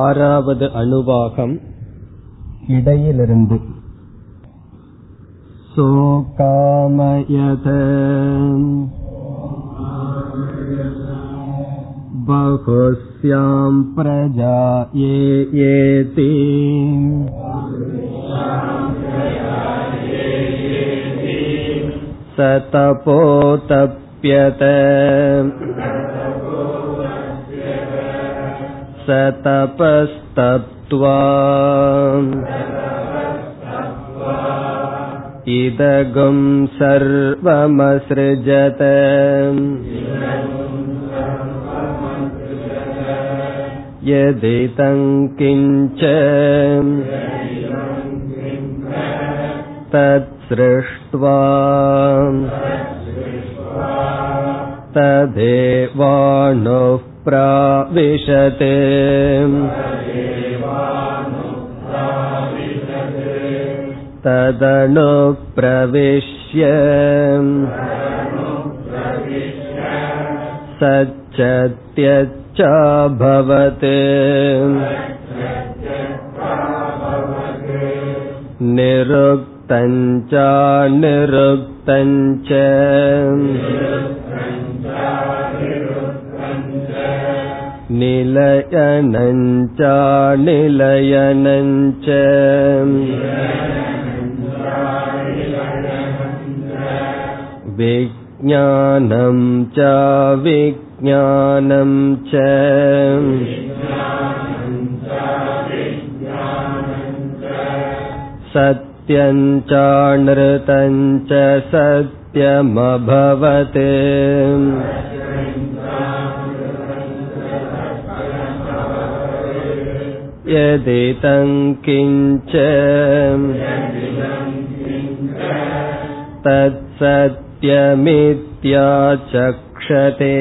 ஆறாவது அணுவாகம் இடையிலிருந்து सोकामयत बहुस्यां प्रजा ये येति स तपोतप्यत स तपस्तप्त्वा इदगुं सर्वमसृजत। यदिदं किञ्च तत्सृष्ट्वा। तदेवाणुः प्राविशते तदनुप्रविश्य सच्चत्यच्चाभवत् निरुक्तञ्चानिरुक्तञ्च निलयनञ्चानिलयनञ्च विज्ञानं च विज्ञानं च सत्यं चानृतं च सत्यमभवत् यदिदं किञ्च तत्सत्यमित्याचक्षते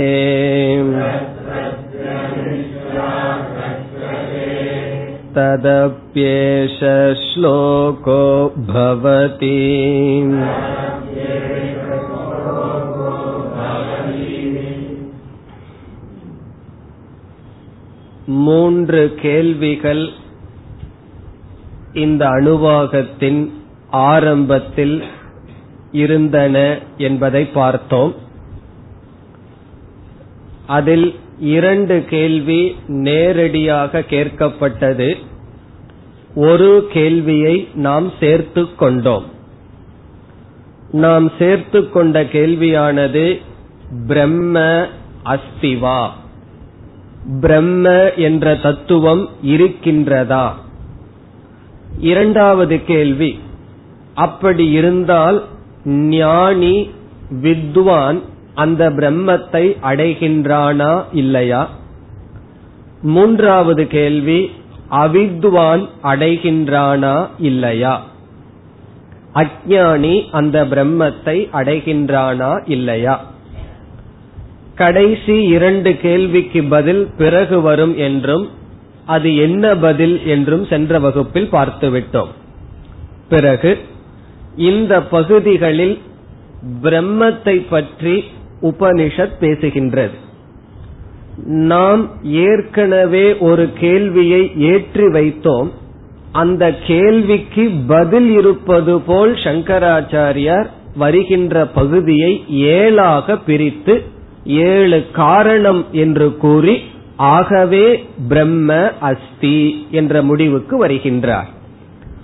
तदप्येष श्लोको भवति மூன்று கேள்விகள் இந்த அணுவாகத்தின் ஆரம்பத்தில் இருந்தன என்பதை பார்த்தோம். அதில் இரண்டு கேள்வி நேரடியாக கேட்கப்பட்டது. ஒரு கேள்வியை நாம் சேர்த்து கொண்டோம். நாம் சேர்த்து கொண்ட கேள்வியானது பிரம்ம அஸ்திவா பிரம்ம என்ற தத்துவம் இருக்கின்றதா? இரண்டாவது கேள்வி அப்படி இருந்தால் ஞானி வித்வான் அந்த பிரம்மத்தை அடைகின்றானா இல்லையா? மூன்றாவது கேள்வி அவித்வான் அடைகின்றானா இல்லையா? அஜானி அந்த பிரம்மத்தை அடைகின்றானா இல்லையா? கடைசி இரண்டு கேள்விக்கு பதில் பிறகு வரும் என்றும் அது என்ன பதில் என்றும் சென்ற வகுப்பில் பார்த்துவிட்டோம். பிறகு இந்த பகுதிகளில் பிரம்மத்தை பற்றி உபனிஷத் பேசுகின்றது. நாம் ஏற்கனவே ஒரு கேள்வியை ஏற்றி வைத்தோம். அந்த கேள்விக்கு பதில் இருப்பது போல் சங்கராச்சாரியார் வருகின்ற பகுதியை ஏழாக பிரித்து ஏழு காரணம் என்று கூறி ஆகவே பிரம்ம அஸ்தி என்ற முடிவுக்கு வருகின்றார்.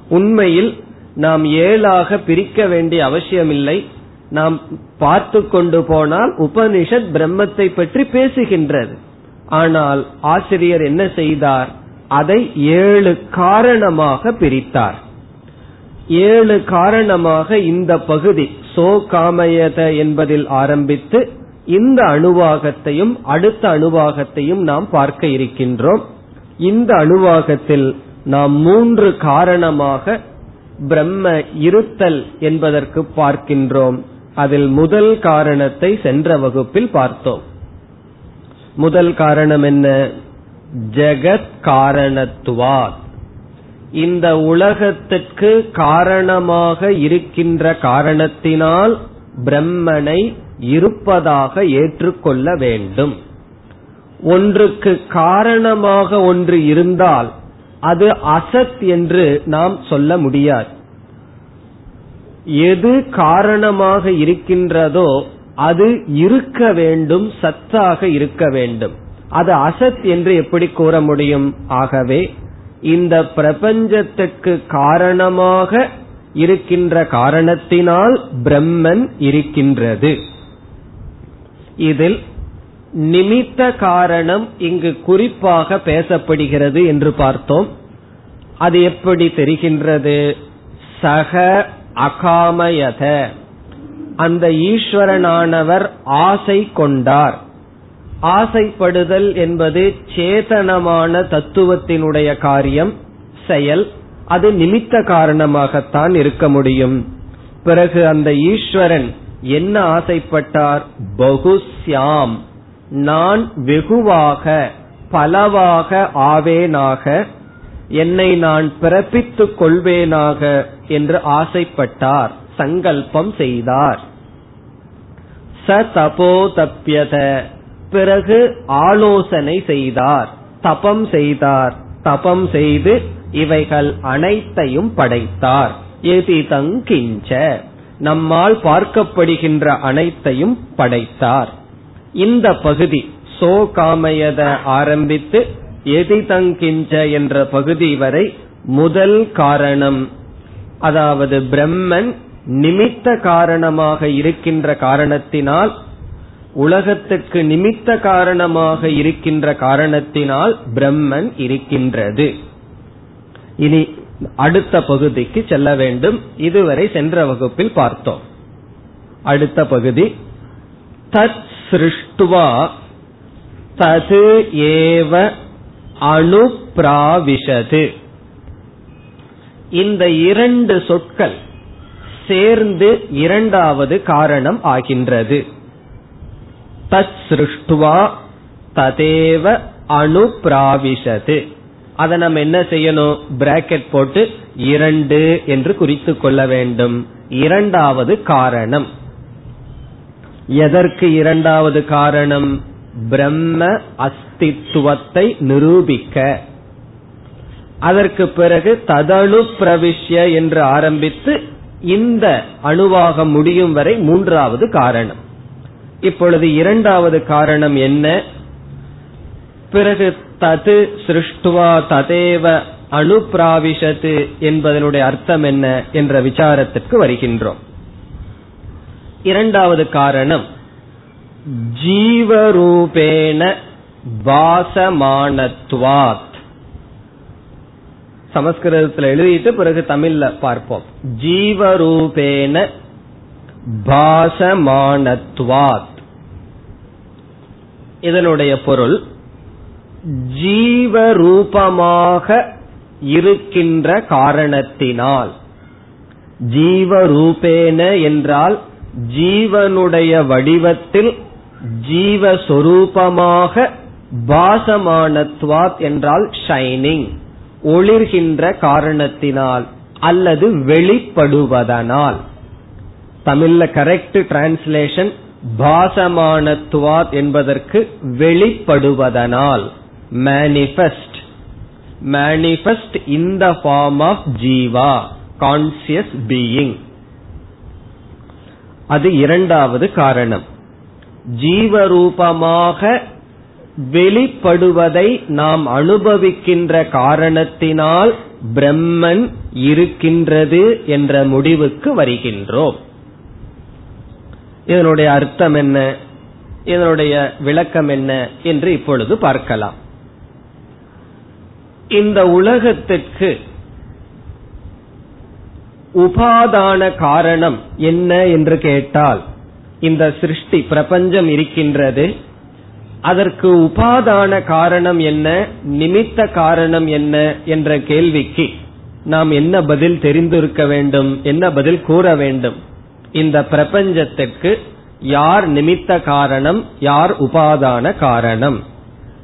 உண்மையில் நாம் ஏழாக பிரிக்க வேண்டிய அவசியமில்லை. நாம் பார்த்து கொண்டு போனால் உபனிஷத் பிரம்மத்தை பற்றி பேசுகின்றது. ஆனால் ஆசிரியர் என்ன செய்தார்? அதை ஏழு காரணமாக பிரித்தார். ஏழு காரணமாக இந்த பகுதி சோ காமயத என்பதில் ஆரம்பித்து இந்த அணுவாகத்தையும் அடுத்த அணுவாகத்தையும் நாம் பார்க்க இருக்கின்றோம். இந்த அணுவாகத்தில் நாம் மூன்று காரணமாக பிரம்ம இருத்தல் என்பதற்கு பார்க்கின்றோம். அதில் முதல் காரணத்தை சென்ற வகுப்பில் பார்த்தோம். முதல் காரணம் என்ன? ஜெகத் காரணத்துவாத். இந்த உலகத்துக்கு காரணமாக இருக்கின்ற காரணத்தினால் பிரம்மனை இருப்பதாக ஏற்றுக்கொள்ள வேண்டும். ஒன்றுக்கு காரணமாக ஒன்று இருந்தால் அது அசத் என்று நாம் சொல்ல முடியாது. எது காரணமாக இருக்கின்றதோ அது இருக்க வேண்டும் சத்தாக இருக்க வேண்டும். அது அசத் என்று எப்படி கூற முடியும்? ஆகவே இந்த பிரபஞ்சத்துக்கு காரணமாக இருக்கின்ற காரணத்தினால் பிரம்மன் இருக்கின்றது. இதில் நிமித்த காரணம் இங்கு குறிப்பாக பேசப்படுகிறது என்று பார்த்தோம். அது எப்படி தெரிகின்றது? சக அகாமயத. அந்த ஈஸ்வரனானவர் ஆசை கொண்டார். ஆசைப்படுதல் என்பது சேதனமான தத்துவத்தினுடைய காரியம் செயல். அது நிமித்த காரணமாகத்தான் இருக்க முடியும். பிறகு அந்த ஈஸ்வரன் என்ன ஆசைப்பட்டார்? பகுஸ்யாம். நான் வெகுவாக பலவாக ஆவேனாக என்னை நான் பிறப்பித்துக் கொள்வேனாக என்று ஆசைப்பட்டார் சங்கல்பம் செய்தார். ச தபோ தப்பியத பிறகு ஆலோசனை செய்தார் தபம் செய்தார் தபம் செய்து இவைகள் அனைத்தையும் படைத்தார். எதி தங்கிஞ்ச நம்மால் பார்க்கப்படுகின்ற அனைத்தையும் படைத்தார். இந்த பகுதி சோ காமயத ஆரம்பித்து எதிதங்கிஞ்ச என்ற பகுதி வரை முதல் காரணம் அதாவது பிரம்மன் நிமித்த காரணமாக இருக்கின்ற காரணத்தினால் உலகத்துக்கு நிமித்த காரணமாக இருக்கின்ற காரணத்தினால் பிரம்மன் இருக்கின்றது. இனி அடுத்த பகுதிக்கு செல்ல வேண்டும். இதுவரை சென்ற வகுப்பில் பார்த்தோம். அடுத்த பகுதி. தத் சிருஷ்டுவா. தது ஏவ அணுப்பிராவிஷது இந்த இரண்டு சொற்கள் சேர்ந்து இரண்டாவது காரணம் ஆகின்றது. தத் சிருஷ்டுவா. ததேவ அணுப்பிராவிஷது அதை நம்ம என்ன செய்யணும்? பிராக்கெட் போட்டு இரண்டு என்று குறித்து கொள்ள வேண்டும். இரண்டாவது காரணம். எதற்கு இரண்டாவது காரணம்? பிரம்ம அஸ்தித்துவத்தை நிரூபிக்க. அதற்கு பிறகு ததணு பிரவிஷ்ய என்று ஆரம்பித்து இந்த அணுவாக முடியும் வரை மூன்றாவது காரணம். இப்பொழுது இரண்டாவது காரணம் என்ன? பிறகு தது சிருஷ்டுவா ததேவ அணுப்பிராவிஷத்து என்பதனுடைய அர்த்தம் என்ன என்ற விசாரத்திற்கு வருகின்றோம். இரண்டாவது காரணம் ஜீவரூபேன பாசமானத்வாத் சமஸ்கிருதத்தில் எழுதிட்டு பிறகு தமிழ்ல பார்ப்போம். ஜீவரூபேன பாசமானத்வாத் இதனுடைய பொருள் ஜீவரூபமாக இருக்கின்ற காரணத்தினால். ஜீவரூபேன என்றால் ஜீவனுடைய வடிவத்தில் ஜீவஸ்வரூபமாக பாசமானத்வாத் என்றால் ஷைனிங் ஒளிர்கின்ற காரணத்தினால் அல்லது வெளிப்படுவதனால். தமிழ்ல கரெக்ட் டிரான்ஸ்லேஷன் பாசமானத்துவாத் என்பதற்கு வெளிப்படுவதனால். Manifest manifest in the form of jiva conscious being அது இரண்டாவது காரணம். ஜீவரூபமாக வெளிப்படுவதை நாம் அனுபவிக்கின்ற காரணத்தினால் பிரம்மன் இருக்கின்றது என்ற முடிவுக்கு வருகின்றோம். இதனுடைய அர்த்தம் என்ன? இதனுடைய விளக்கம் என்ன? என்று இப்பொழுது பார்க்கலாம். இந்த உலகத்திற்கு உபாதான காரணம் என்ன என்று கேட்டால் இந்த சிருஷ்டி பிரபஞ்சம் இருக்கின்றது. அதற்கு உபாதான காரணம் என்ன நிமித்த காரணம் என்ன என்ற கேள்விக்கு நாம் என்ன பதில் தெரிந்திருக்க வேண்டும் என்ன பதில் கூற வேண்டும்? இந்த பிரபஞ்சத்திற்கு யார் நிமித்த காரணம் யார் உபாதான காரணம்?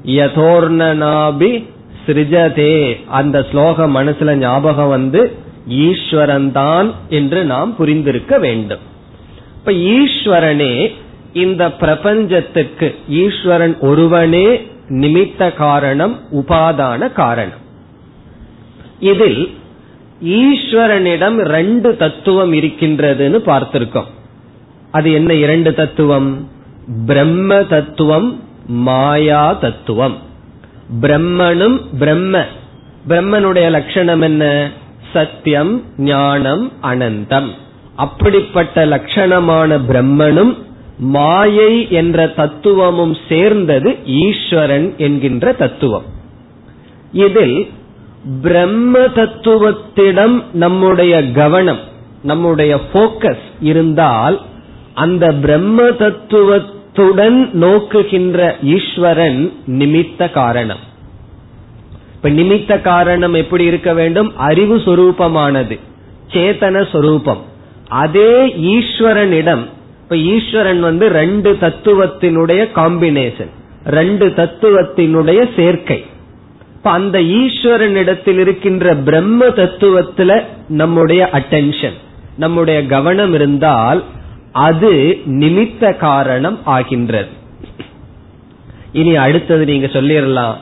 யதோர்ணனாபி சிருஜதே. அந்த ஸ்லோகம் மனசுல ஞாபகம் வந்து ஈஸ்வரன் தான் என்று நாம் புரிந்திருக்க வேண்டும். இப்ப ஈஸ்வரனே இந்த பிரபஞ்சத்துக்கு ஈஸ்வரன் ஒருவனே நிமித்த காரணம் உபாதான காரணம். இதில் ஈஸ்வரனிடம் ரெண்டு தத்துவம் இருக்கின்றதுன்னு பார்த்திருக்கோம். அது என்ன இரண்டு தத்துவம்? பிரம்ம தத்துவம் மாயா தத்துவம். பிரம்மனும் பிரம்ம. பிரம்மனுடைய லட்சணம் என்ன? சத்தியம் ஞானம் அனந்தம். அப்படிப்பட்ட லட்சணமான பிரம்மனும் மாயை என்ற தத்துவமும் சேர்ந்தது ஈஸ்வரன் என்கின்ற தத்துவம். இதில் பிரம்ம தத்துவத்திடம் நம்முடைய கவனம் நம்முடைய போக்கஸ் இருந்தால் அந்த பிரம்ம அத்துடன் நோக்குகின்ற ஈஸ்வரன் நிமித்த காரணம். இப்ப நிமித்த காரணம் எப்படி இருக்க வேண்டும்? அறிவு சொரூபமானது சேத்தன சொரூபம். அதே ஈஸ்வரனிடம் இப்ப ஈஸ்வரன் வந்து ரெண்டு தத்துவத்தினுடைய காம்பினேஷன் ரெண்டு தத்துவத்தினுடைய சேர்க்கை. இப்ப அந்த ஈஸ்வரனிடத்தில் இருக்கின்ற பிரம்ம தத்துவத்துல நம்முடைய அட்டென்ஷன் நம்முடைய கவனம் இருந்தால் அது நிமித்த காரணம் ஆகின்றது. இனி அடுத்தது நீங்க சொல்லிடலாம்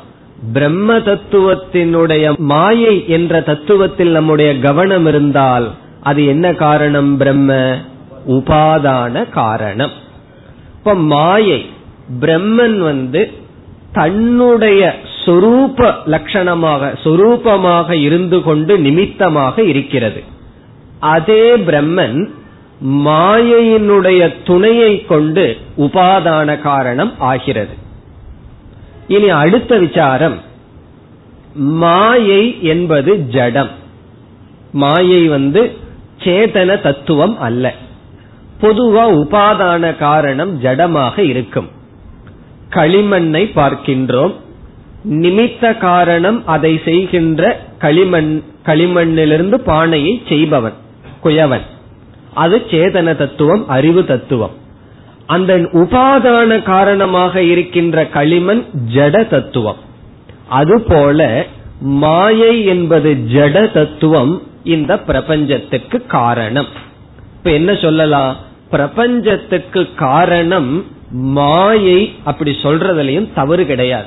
பிரம்ம தத்துவத்தினுடைய மாயை என்ற தத்துவத்தில் நம்முடைய கவனம் இருந்தால் அது என்ன காரணம் பிரம்ம? உபாதான காரணம். இப்ப மாயை பிரம்மன் வந்து தன்னுடைய சொரூப லட்சணமாக சொரூபமாக இருந்து கொண்டு நிமித்தமாக இருக்கிறது. அதே பிரம்மன் மாயையினுடைய துணையை கொண்டு உபாதான காரணம் ஆகிறது. இனி அடுத்த விசாரம் மாயை என்பது ஜடம். மாயை வந்து சேதன தத்துவம் அல்ல. பொதுவா உபாதான காரணம் ஜடமாக இருக்கும். களிமண்ணை பார்க்கின்றோம். நிமித்த காரணம் அதை செய்கின்ற களிமண் களிமண்ணிலிருந்து பானையை செய்பவன் குயவன். அது சேதன தத்துவம் அறிவு தத்துவம். அந்த உபாதான காரணமாக இருக்கின்ற களிமண் ஜட தத்துவம். அதுபோல மாயை என்பது ஜட தத்துவம் இந்த பிரபஞ்சத்துக்கு காரணம். இப்ப என்ன சொல்லலாம்? பிரபஞ்சத்துக்கு காரணம் மாயை அப்படி சொல்றதுலயும் தவறு கிடையாது.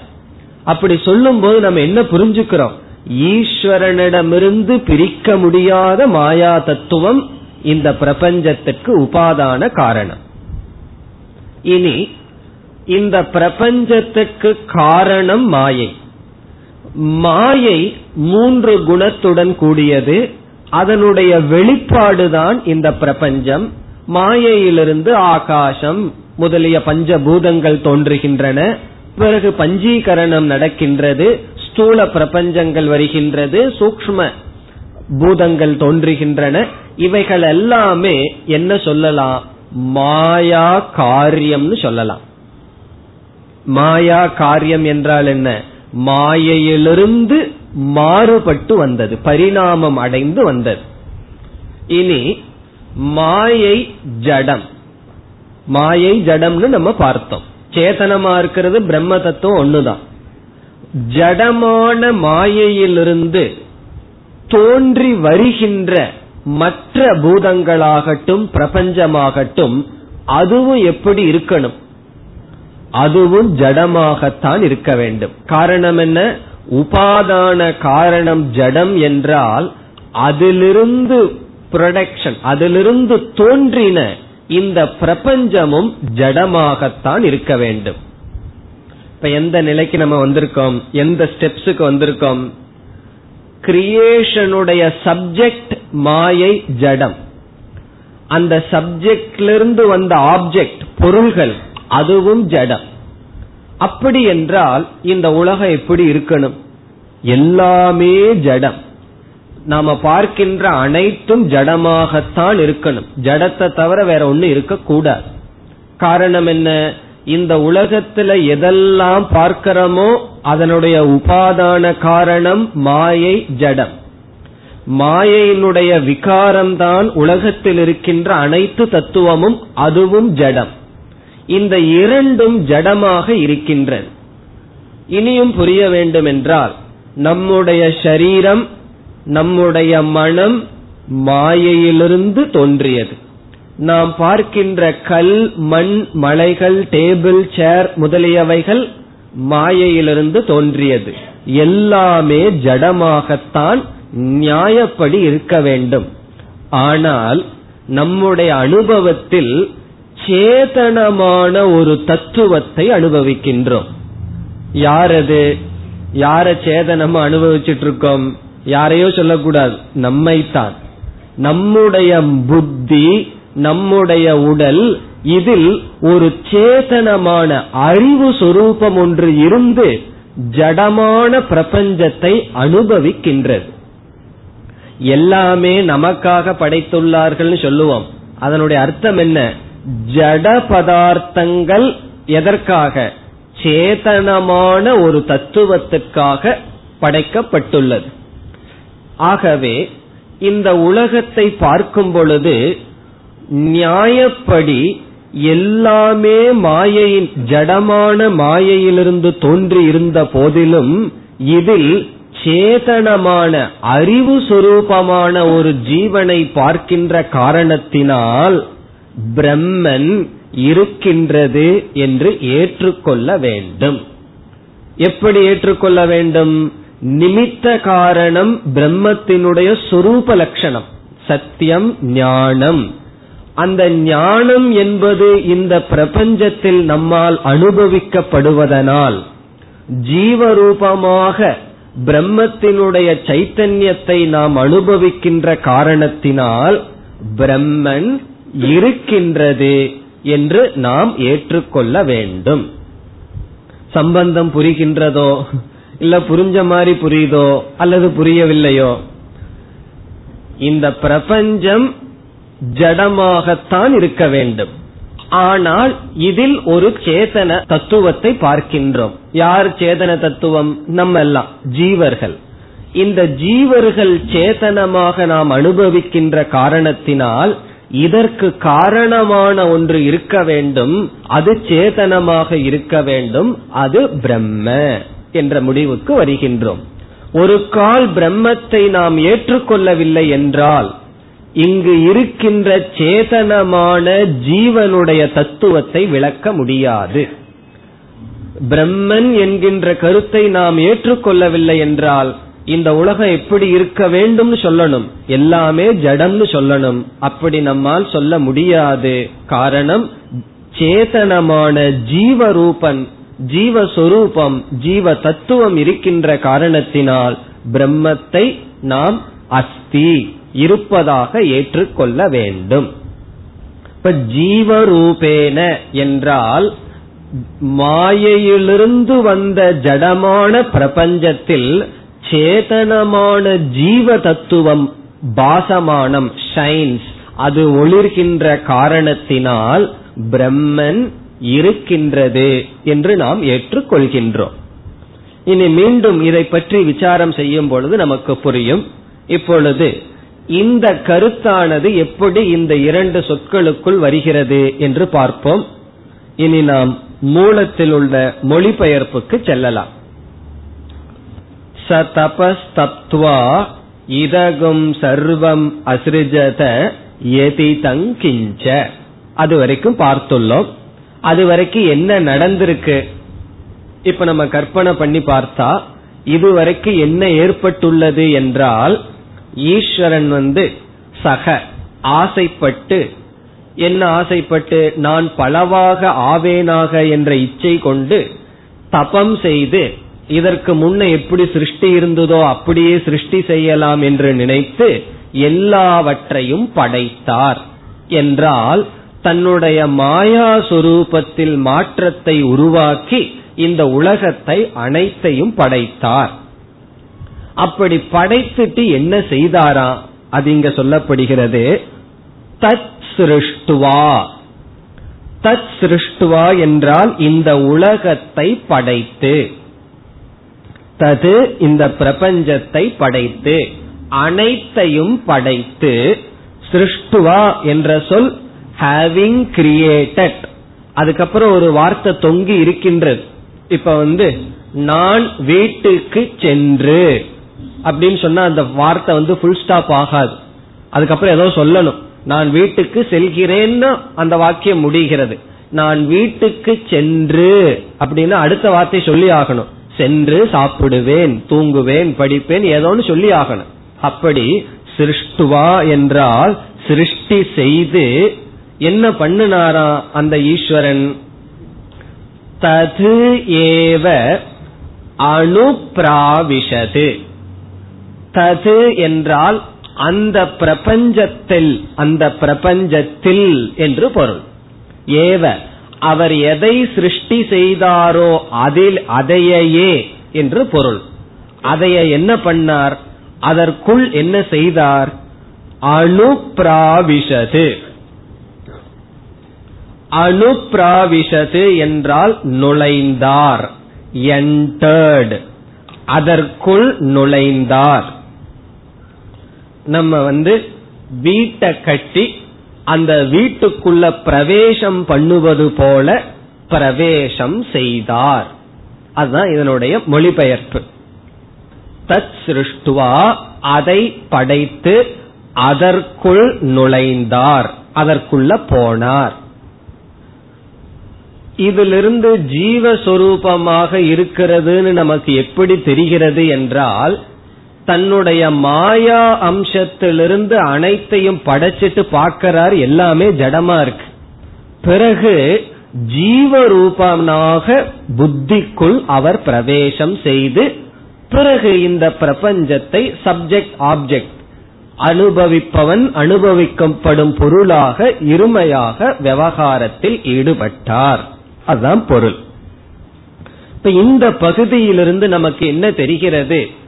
அப்படி சொல்லும் போது நம்ம என்ன புரிஞ்சுக்கிறோம்? ஈஸ்வரனிடமிருந்து பிரிக்க முடியாத மாயா தத்துவம் இந்த பிரபஞ்சத்துக்கு உபாதான காரணம். இனி இந்த பிரபஞ்சத்துக்கு காரணம் மாயை. மாயை மூன்று குணத்துடன் கூடியது அதனுடைய வெளிப்பாடுதான் இந்த பிரபஞ்சம். மாயையிலிருந்து ஆகாசம் முதலிய பஞ்சபூதங்கள் தோன்றுகின்றன. பிறகு பஞ்சீகரணம் நடக்கின்றது. ஸ்தூல பிரபஞ்சங்கள் வருகின்றது. சூக்ம பூதங்கள் தோன்றுகின்றன. இவைகள் எல்லாமே என்ன சொல்லலாம்? மாயா காரியம்னு சொல்லலாம். மாயா காரியம் என்றால் என்ன? மாயையிலிருந்து மாறுபட்டு வந்தது பரிணாமம் அடைந்து வந்தது. இனி மாயை ஜடம். மாயை ஜடம்னு நம்ம பார்த்தோம். சேதனமா இருக்கிறது பிரம்ம தத்துவம் ஒண்ணுதான். ஜடமான மாயையிலிருந்து தோன்றி வருகின்ற மற்ற பூதங்களாகட்டும் பிரபஞ்சமாகட்டும் அதுவும் எப்படி இருக்கணும்? அதுவும் ஜடமாகத்தான் இருக்க வேண்டும். காரணம் என்ன? உபாதான காரணம் ஜடம் என்றால் அதிலிருந்து புரொடக்ஷன் அதிலிருந்து தோன்றின இந்த பிரபஞ்சமும் ஜடமாகத்தான் இருக்க வேண்டும். இப்ப எந்த நிலைக்கு நம்ம வந்திருக்கோம்? எந்த ஸ்டெப்ஸுக்கு வந்திருக்கோம்? கிரியேஷனுடைய சப்ஜெக்ட் மாயை ஜடம். அந்த சப்ஜெக்ட்லிருந்து வந்த ஆப்ஜெக்ட் பொருள்கள் அதுவும் ஜடம். அப்படி என்றால் இந்த உலகம் எப்படி இருக்கணும்? எல்லாமே ஜடம். நாம பார்க்கின்ற அனைத்தும் ஜடமாகத்தான் இருக்கணும். ஜடத்தை தவிர வேற ஒண்ணு இருக்கக்கூடாது. காரணம் என்ன? இந்த உலகத்துல எதெல்லாம் பார்க்கிறோமோ அதனுடைய உபாதான காரணம் மாயை ஜடம். மாயையினுடைய விகாரம்தான் உலகத்தில் இருக்கின்ற அனைத்து தத்துவமும் அதுவும் ஜடம். இந்த இரண்டும் ஜடமாக இருக்கின்றது இனியும் புரிய வேண்டும் என்றால் நம்முடைய சரீரம் நம்முடைய மனம் மாயையிலிருந்து தோன்றியது. நாம் பார்க்கின்ற கல் மண் மலைகள் டேபிள் சேர் முதலியவைகள் மாயையிலிருந்து தோன்றியது. எல்லாமே ஜடமாகத்தான் நியாயப்படி இருக்க வேண்டும். ஆனால் நம்முடைய அனுபவத்தில் சேதனமான ஒரு தத்துவத்தை அனுபவிக்கின்றோம். யாரது? யார சேதனமா அனுபவிச்சுட்டு இருக்கோம் யாரையோ சொல்லக்கூடாது. நம்மைத்தான். நம்முடைய புத்தி நம்முடைய உடல் இதில் ஒரு சேதனமான அறிவு சொரூபம் ஒன்று இருந்து ஜடமான பிரபஞ்சத்தை அனுபவிக்கின்றது. எல்லாமே நமக்காக படைத்துள்ளார்கள் சொல்லுவோம். அதனுடைய அர்த்தம் என்ன? ஜட பதார்த்தங்கள் எதற்காக? சேதனமான ஒரு தத்துவத்துக்காக படைக்கப்பட்டுள்ளது. ஆகவே இந்த உலகத்தை பார்க்கும் பொழுது நியாயப்படி எல்லாமே மாயையின் ஜடமான மாயையிலிருந்து தோன்றி இருந்த போதிலும் இதில் சேதனமான அறிவு சுரூபமான ஒரு ஜீவனை பார்க்கின்ற காரணத்தினால் பிரம்மன் இருக்கின்றது என்று ஏற்றுக்கொள்ள வேண்டும். எப்படி ஏற்றுக்கொள்ள வேண்டும்? நிமித்த காரணம் பிரம்மத்தினுடைய சொரூப லட்சணம் சத்தியம் ஞானம். அந்த ஞானம் என்பது இந்த பிரபஞ்சத்தில் நம்மால் அனுபவிக்கப்படுவதனால் ஜீவரூபமாக பிரம்மத்தினுடைய சைத்தன்யத்தை நாம் அனுபவிக்கின்ற காரணத்தினால் பிரம்மன் இருக்கின்றது என்று நாம் ஏற்றுக்கொள்ள வேண்டும். சம்பந்தம் புரிகின்றதோ இல்ல புரிஞ்ச மாதிரி புரியுதோ அல்லது புரியவில்லையோ இந்த பிரபஞ்சம் ஜடமாகத்தான் இருக்க வேண்டும். ஆனால் இதில் ஒரு சேதன தத்துவத்தை பார்க்கின்றோம். யார் சேதன தத்துவம்? நம்ம எல்லாம் ஜீவர்கள். இந்த ஜீவர்கள் சேதனமாக நாம் அனுபவிக்கின்ற காரணத்தினால் இதற்கு காரணமான ஒன்று இருக்க வேண்டும். அது சேதனமாக இருக்க வேண்டும். அது பிரம்ம என்ற முடிவுக்கு வருகின்றோம். ஒரு கால் பிரம்மத்தை நாம் ஏற்றுக்கொள்ளவில்லை என்றால் இங்கு இருக்கின்ற சேதனமான ஜீவனுடைய தத்துவத்தை விளக்க முடியாது. பிரம்மன் என்கின்ற கருத்தை நாம் ஏற்றுக்கொள்ளவில்லை என்றால் இந்த உலகம் எப்படி இருக்க வேண்டும் சொல்லணும். எல்லாமே ஜடம்னு சொல்லணும். அப்படி நம்மால் சொல்ல முடியாது. காரணம் சேதனமான ஜீவரூபன் ஜீவஸ்வரூபம் ஜீவ தத்துவம் இருக்கின்ற காரணத்தினால் பிரம்மத்தை நாம் அஸ்தி. இருப்பதாக ஏற்றுக்கொள்ள வேண்டும். இப்ப ஜீவரூபேன என்றால் மாயையிலிருந்து வந்த ஜடமான பிரபஞ்சத்தில் சேதனமான ஜீவ தத்துவம் பாசமானம் ஷைன்ஸ் அது ஒளிர்கின்ற காரணத்தினால் பிரம்மன் இருக்கின்றது என்று நாம் ஏற்றுக்கொள்கின்றோம். இனி மீண்டும் இதை பற்றி விசாரம் செய்யும் பொழுது நமக்கு புரியும். இப்பொழுது இந்த கருத்தானது எப்படி இந்த இரண்டு சொற்களுக்குள் வருகிறது என்று பார்ப்போம். இனி நாம் மூலத்தில் உள்ள மொழிபெயர்ப்புக்கு செல்லலாம். ச தபஸ்தப்துவா இதகும் சர்வம் அசிருஜத எதி தங்கிஞ்ச அது வரைக்கும் பார்த்துள்ளோம். அது வரைக்கும் என்ன நடந்திருக்கு? இப்ப நம்ம கற்பனை பண்ணி பார்த்தா இதுவரைக்கும் என்ன ஏற்பட்டுள்ளது என்றால் ஈஸ்வரன் வந்து சக ஆசைப்பட்டு என்ன ஆசைப்பட்டு? நான் பலவாக ஆவேனாக என்ற இச்சை கொண்டு தபம் செய்து இதற்கு முன்ன எப்படி சிருஷ்டி இருந்ததோ அப்படியே சிருஷ்டி செய்யலாம் என்று நினைத்து எல்லாவற்றையும் படைத்தார். என்றால் தன்னுடைய மாயா சுரூபத்தில் மாற்றத்தை உருவாக்கி இந்த உலகத்தை அனைத்தையும் படைத்தார். அப்படி படைத்துட்டு என்ன செய்தாரா? அது இங்க சொல்லப்படுகிறது. தத் சிருஷ்டுவா. தத் சிருஷ்டுவா என்றால் இந்த உலகத்தை படைத்து. தது இந்த பிரபஞ்சத்தை படைத்து. அனைத்தையும் படைத்து சிருஷ்டுவா என்ற சொல் ஹேவிங் கிரியேட்டட் அதுக்கப்புறம் ஒரு வார்த்தை தொங்கி இருக்கின்றது. இப்ப வந்து நான் வீட்டுக்கு சென்று. அப்படின்னு சொன்னா அந்த வார்த்தை வந்து ஃபுல் ஸ்டாப் ஆகாது. அதுக்கப்புறம் ஏதோ சொல்லணும். நான் வீட்டுக்கு செல்கிறேன்னு அந்த வாக்கியம் முடிகிறது. நான் வீட்டுக்கு சென்று அப்படின்னு அடுத்த வார்த்தை சொல்லி ஆகணும். சென்று சாப்பிடுவேன் தூங்குவேன் படிப்பேன் ஏதோன்னு சொல்லி ஆகணும். அப்படி சிருஷ்டுவா என்றால் சிருஷ்டி செய்து என்ன பண்ணினாரா அந்த ஈஸ்வரன்? தது ஏவ அனுப்பிராவிஷது தது என்றால் அந்த பிரபஞ்சத்தில் அந்த பிரபஞ்சத்தில் என்று பொருள். ஏவ அவர் எதை சிருஷ்டி செய்தாரோ அதில் அதையே என்று பொருள். அதைய என்ன பண்ணார்? அதற்குள் என்ன செய்தார்? அணுப்பிராவிஷது அணுப்பிராவிஷது என்றால் நுழைந்தார். என்டர்டு அதற்குள் நுழைந்தார். நம்ம வந்து வீட்டை கட்டி அந்த வீட்டுக்குள்ள பிரவேசம் பண்ணுவது போல பிரவேசம் செய்தார். அதுதான் இதனுடைய மொழிபெயர்ப்பு. தத் சிருஷ்டுவா அதை படைத்து அதற்குள் நுழைந்தார். அதற்குள்ள போனார். இதிலிருந்து ஜீவஸ்வரூபமாக இருக்கிறதுன்னு நமக்கு எப்படி தெரிகிறது என்றால் தன்னுடைய மாயா அம்சத்திலிருந்து அனைத்தையும் படைச்சிட்டு பார்க்கிறார். எல்லாமே ஜடமா இருக்கு. பிறகு ஜீவரூபனாக புத்திக்குள் அவர் பிரவேசம் செய்து பிறகு இந்த பிரபஞ்சத்தை சப்ஜெக்ட் ஆப்ஜெக்ட் அனுபவிப்பவன் அனுபவிக்கப்படும் பொருளாக இருமையாக விவகாரத்தில் ஈடுபட்டார். அதுதான் பொருள். இப்ப இந்த பகுதியிலிருந்து நமக்கு என்ன தெரிகிறது?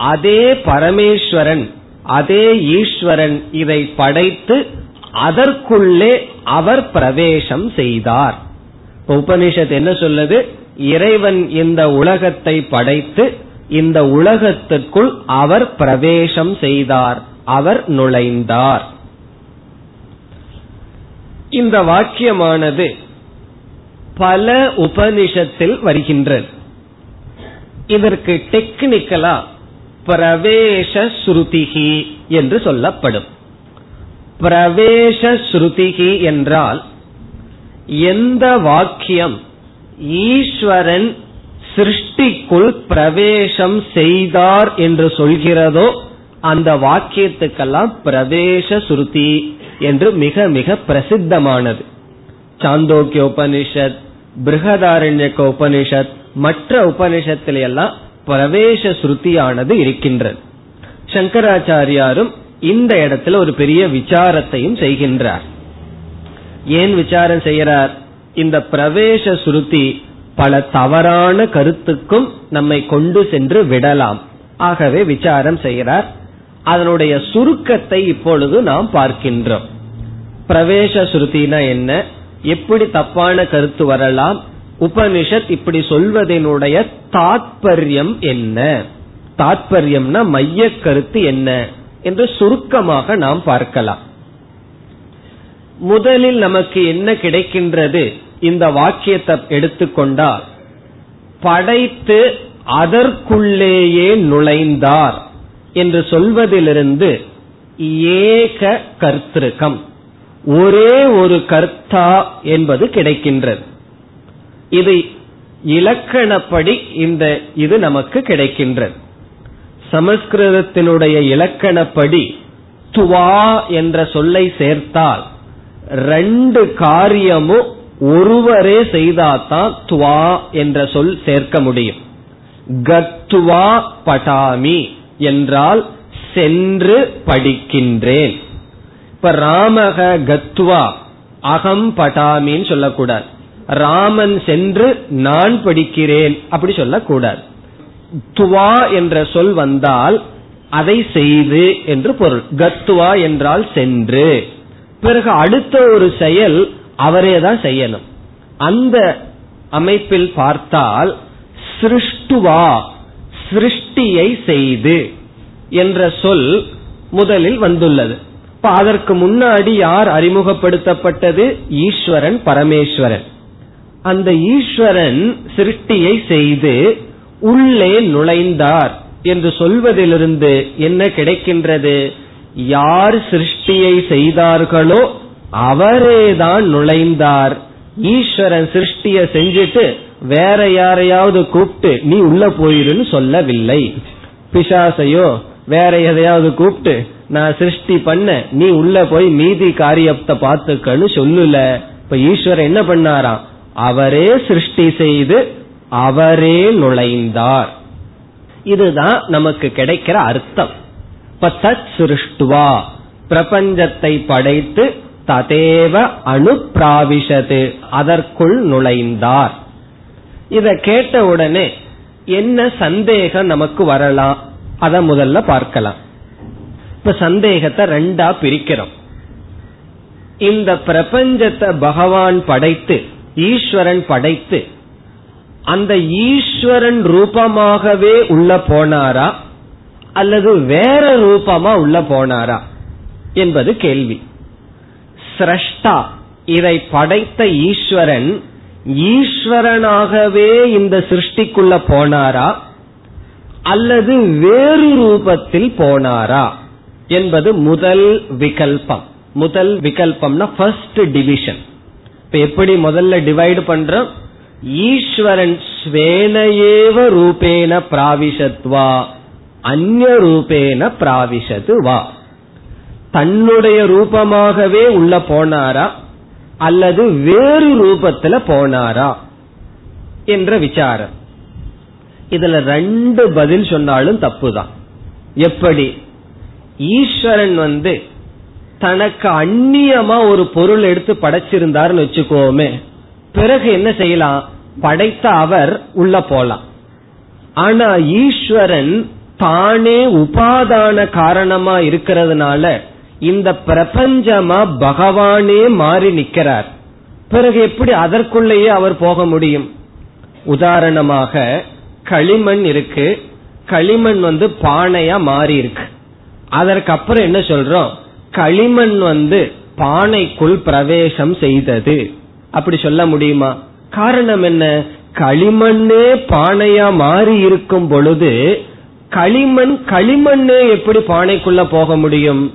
அதே பரமேஸ்வரன் அதே ஈஸ்வரன் இதை படைத்து அதற்குள்ளே அவர் பிரவேசம் செய்தார். உபனிஷத் என்ன சொல்லுது? இறைவன் இந்த உலகத்தை படைத்து இந்த உலகத்திற்குள் அவர் பிரவேசம் செய்தார். அவர் நுழைந்தார். இந்த வாக்கியமானது பல உபனிஷத்தில் வருகின்றது. இதற்கு டெக்னிக்கலா பிரவேச ஸ்ருதிகி என்று சொல்லப்படும். பிரவேச ஸ்ருதிகி என்றால் எந்த வாக்கியம் ஈஸ்வரன் சிருஷ்டிக்குள் பிரவேசம் செய்தார் என்று சொல்கிறதோ அந்த வாக்கியத்துக்கெல்லாம் பிரவேச சுருதி என்று மிக மிக பிரசித்தமானது. சாந்தோக்கிய உபனிஷத் பிருகதாரண்யக்க உபனிஷத் மற்ற உபனிஷத்தில எல்லாம் பிரவேச ஸ்ருதியானது இருக்கின்றது. சங்கராச்சாரியாரும் இந்த இடத்துல ஒரு பெரிய விசாரத்தையும் செய்கின்றார். ஏன் விசாரம் செய்கிறார்? இந்த பிரவேச ஸ்ருதி பல தவறான கருத்துக்கும் நம்மை கொண்டு சென்று விடலாம். ஆகவே விசாரம் செய்கிறார். அதனுடைய சுருக்கத்தை இப்பொழுது நாம் பார்க்கின்றோம். பிரவேச சுருத்தினா என்ன? எப்படி தப்பான கருத்து வரலாம்? உபனிஷத் இப்படி சொல்வதனுடைய தாத்பரியம் என்ன? தாத்பரியம்னா மைய கருத்து என்ன? என்று சுருக்கமாக நாம் பார்க்கலாம். முதலில் நமக்கு என்ன கிடைக்கின்றது? இந்த வாக்கியத்தை எடுத்துக்கொண்டால் படைத்து அதற்குள்ளேயே நுழைந்தார் என்று சொல்வதிலிருந்து ஏக கர்த்திருக்கம். ஒரே ஒரு கர்த்தா என்பது கிடைக்கின்றது. இது இலக்கணப்படி இந்த இது நமக்கு கிடைக்கின்றது. சமஸ்கிருதத்தினுடைய இலக்கணப்படி துவா என்ற சொல்லை சேர்த்தால் ரெண்டு காரியமும் ஒருவரே செய்தாதான் துவா என்ற சொல் சேர்க்க முடியும். கத்துவா படாமி என்றால் சென்று படிக்கின்றேன். இப்ப ராமக கத்துவா அகம் படாமின்னு சொல்லக்கூடாது. ராமன் சென்று நான் படிக்கிறேன் அப்படி சொல்லக்கூடாது. துவா என்ற சொல் வந்தால் அதை செய்து என்று பொருள். கத்துவா என்றால் சென்று. பிறகு அடுத்த ஒரு செயல் அவரே தான் செய்யணும். அந்த அமைப்பில் பார்த்தால் சிருஷ்டுவா சிருஷ்டியை செய்து என்ற சொல் முதலில் வந்துள்ளது. இப்ப அதற்கு முன்னாடி யார் அறிமுகப்படுத்தப்பட்டது? ஈஸ்வரன் பரமேஸ்வரன். அந்த ஈஸ்வரன் சிருஷ்டியை செய்து உள்ளே நுழைந்தார் என்று சொல்வதிலிருந்து என்ன கிடைக்கின்றது? யார் சிருஷ்டியை செய்தார்களோ அவரேதான் நுழைந்தார். ஈஸ்வரன் சிருஷ்டிய செஞ்சுட்டு வேற யாரையாவது கூப்பிட்டு நீ உள்ள போயிருன்னு சொல்லவில்லை. பிசாசையோ வேற எதையாவது கூப்பிட்டு நான் சிருஷ்டி பண்ண நீ உள்ள போய் மீதி காரியத்தை பார்த்துக்கன்னு சொல்லுல. இப்ப ஈஸ்வரன் என்ன பண்ணாராம்? அவரே சிருஷ்டி செய்து அவரே நுழைந்தார். இதுதான் நமக்கு கிடைக்கிற அர்த்தம். இப்ப தத் சிருஷ்டுவா. பிரபஞ்சத்தை படைத்து ததேவ அணுப்பிராவிஷது அதற்குள் நுழைந்தார். இத கேட்ட உடனே என்ன சந்தேகம் நமக்கு வரலாம்? அத முதல்ல பார்க்கலாம். இப்ப சந்தேகத்தை ரெண்டா பிரிக்கிறோம். இந்த பிரபஞ்சத்தை பகவான் படைத்து ஈஸ்வரன் படைத்து அந்த ஈஸ்வரன் ரூபமாகவே உள்ள போனாரா? அல்லது வேற ரூபமா உள்ள போனாரா? என்பது கேள்வி. சிரஷ்டா இதை படைத்த ஈஸ்வரன் ஈஸ்வரனாகவே இந்த சிருஷ்டிக்குள்ள போனாரா? அல்லது வேறு ரூபத்தில் போனாரா? என்பது முதல் விகல்பம். முதல் விகல்பம்னா ஃபர்ஸ்ட் டிவிஷன் இப்ப எப்படி முதல்ல டிவைடு பண்றோம்? ஈஸ்வரன் ஸ்வேனையேவ ரூபேன பிராவிஷத்வா அந்ய ரூபேன பிராவிஷத்து வா தன்னுடைய ரூபமாகவே உள்ள போனாரா? அல்லது வேறு ரூபத்துல போனாரா? என்ற விசாரம். இதுல ரெண்டு பதில் சொன்னாலும் தப்புதான். எப்படி? ஈஸ்வரன் வந்து தனக்கு அந்நியமா ஒரு பொருள் எடுத்து படைச்சிருந்தாருன்னு வச்சுக்கோமே. பிறகு என்ன செய்யலாம்? படைத்த அவர் உள்ள போலாம். ஆனா ஈஸ்வரன் தானே உபாதான காரணமா இருக்கிறதுனால இந்த பிரபஞ்சமா பகவானே மாறி நிக்கிறார். பிறகு எப்படி அதற்குள்ளேயே அவர் போக முடியும்? உதாரணமாக களிமண் இருக்கு. களிமண் வந்து பானையா மாறி இருக்கு. அதற்கப்புறம் என்ன சொல்றோம்? களிமண் வந்து பானைக்குள் பிரவேசம் செய்தது. அப்படி சொல்ல முடியுமா? காரணம் என்ன? களிமண்ணே பானையா மாறி இருக்கும் பொழுது களிமண் களிமண்ணே எப்படி பானைக்குள்ள போக முடியும்?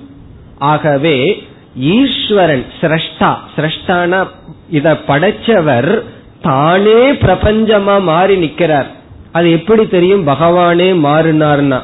ஆகவே ஈஸ்வரன் சிரஷ்டா சிரஷ்டான இத படைச்சவர் தானே பிரபஞ்சமா மாறி நிக்கிறார். அது எப்படி தெரியும்? பகவானே மாறினார்னா.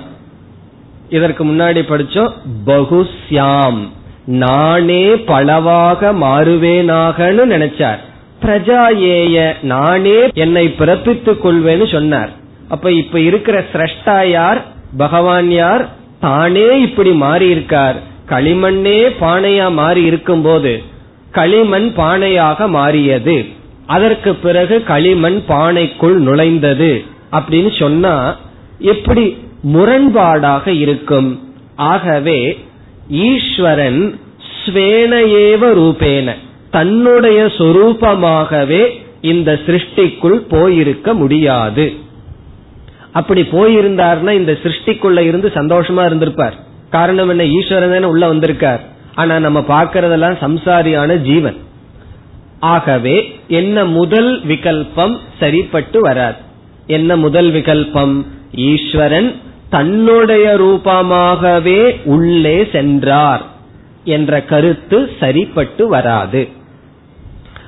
இதற்கு முன்னாடி படிச்சோம் பகுஸ்யாம் நானே பலவாக மாறுவேனாகனு நினைச்சார். பிரஜா ஏய நானே என்னை பிறப்பித்துக் கொள்வேன்னு சொன்னார். அப்ப இப்ப இருக்கிற சிரஷ்டா யார்? பகவான் யார்? தானே இப்படி மாறி இருக்கார் களிமண்ணே பானையா மாறி இருக்கும் போது களிமண் பானையாக மாறியது. அதற்கு பிறகு களிமண் பானைக்குள் நுழைந்தது. அப்படின்னு சொன்னா எப்படி முரண்பாடாக இருக்கும். ஆகவே ஈஸ்வரன் ஸ்வேனையேவ ரூபேன. தன்னுடைய சொரூபமாகவே இந்த சிருஷ்டிக்குள் போயிருக்க முடியாது. அப்படி போயிருந்தார்னா இந்த சிருஷ்டிக்குள்ள இருந்து சந்தோஷமா இருந்திருப்பார். காரணம் என்ன? ஈஸ்வரன் உள்ள வந்திருக்கார். ஆனா நம்ம பாக்கிறதெல்லாம் சம்சாரியான ஜீவன். ஆகவே என்ன முதல் விகல்பம் சரிப்பட்டு வராது. என்ன முதல் விகல்பம்? ஈஸ்வரன் தன்னுடைய ரூபமாகவே உள்ளே சென்றார் என்ற கருத்து சரிப்பட்டு வராது.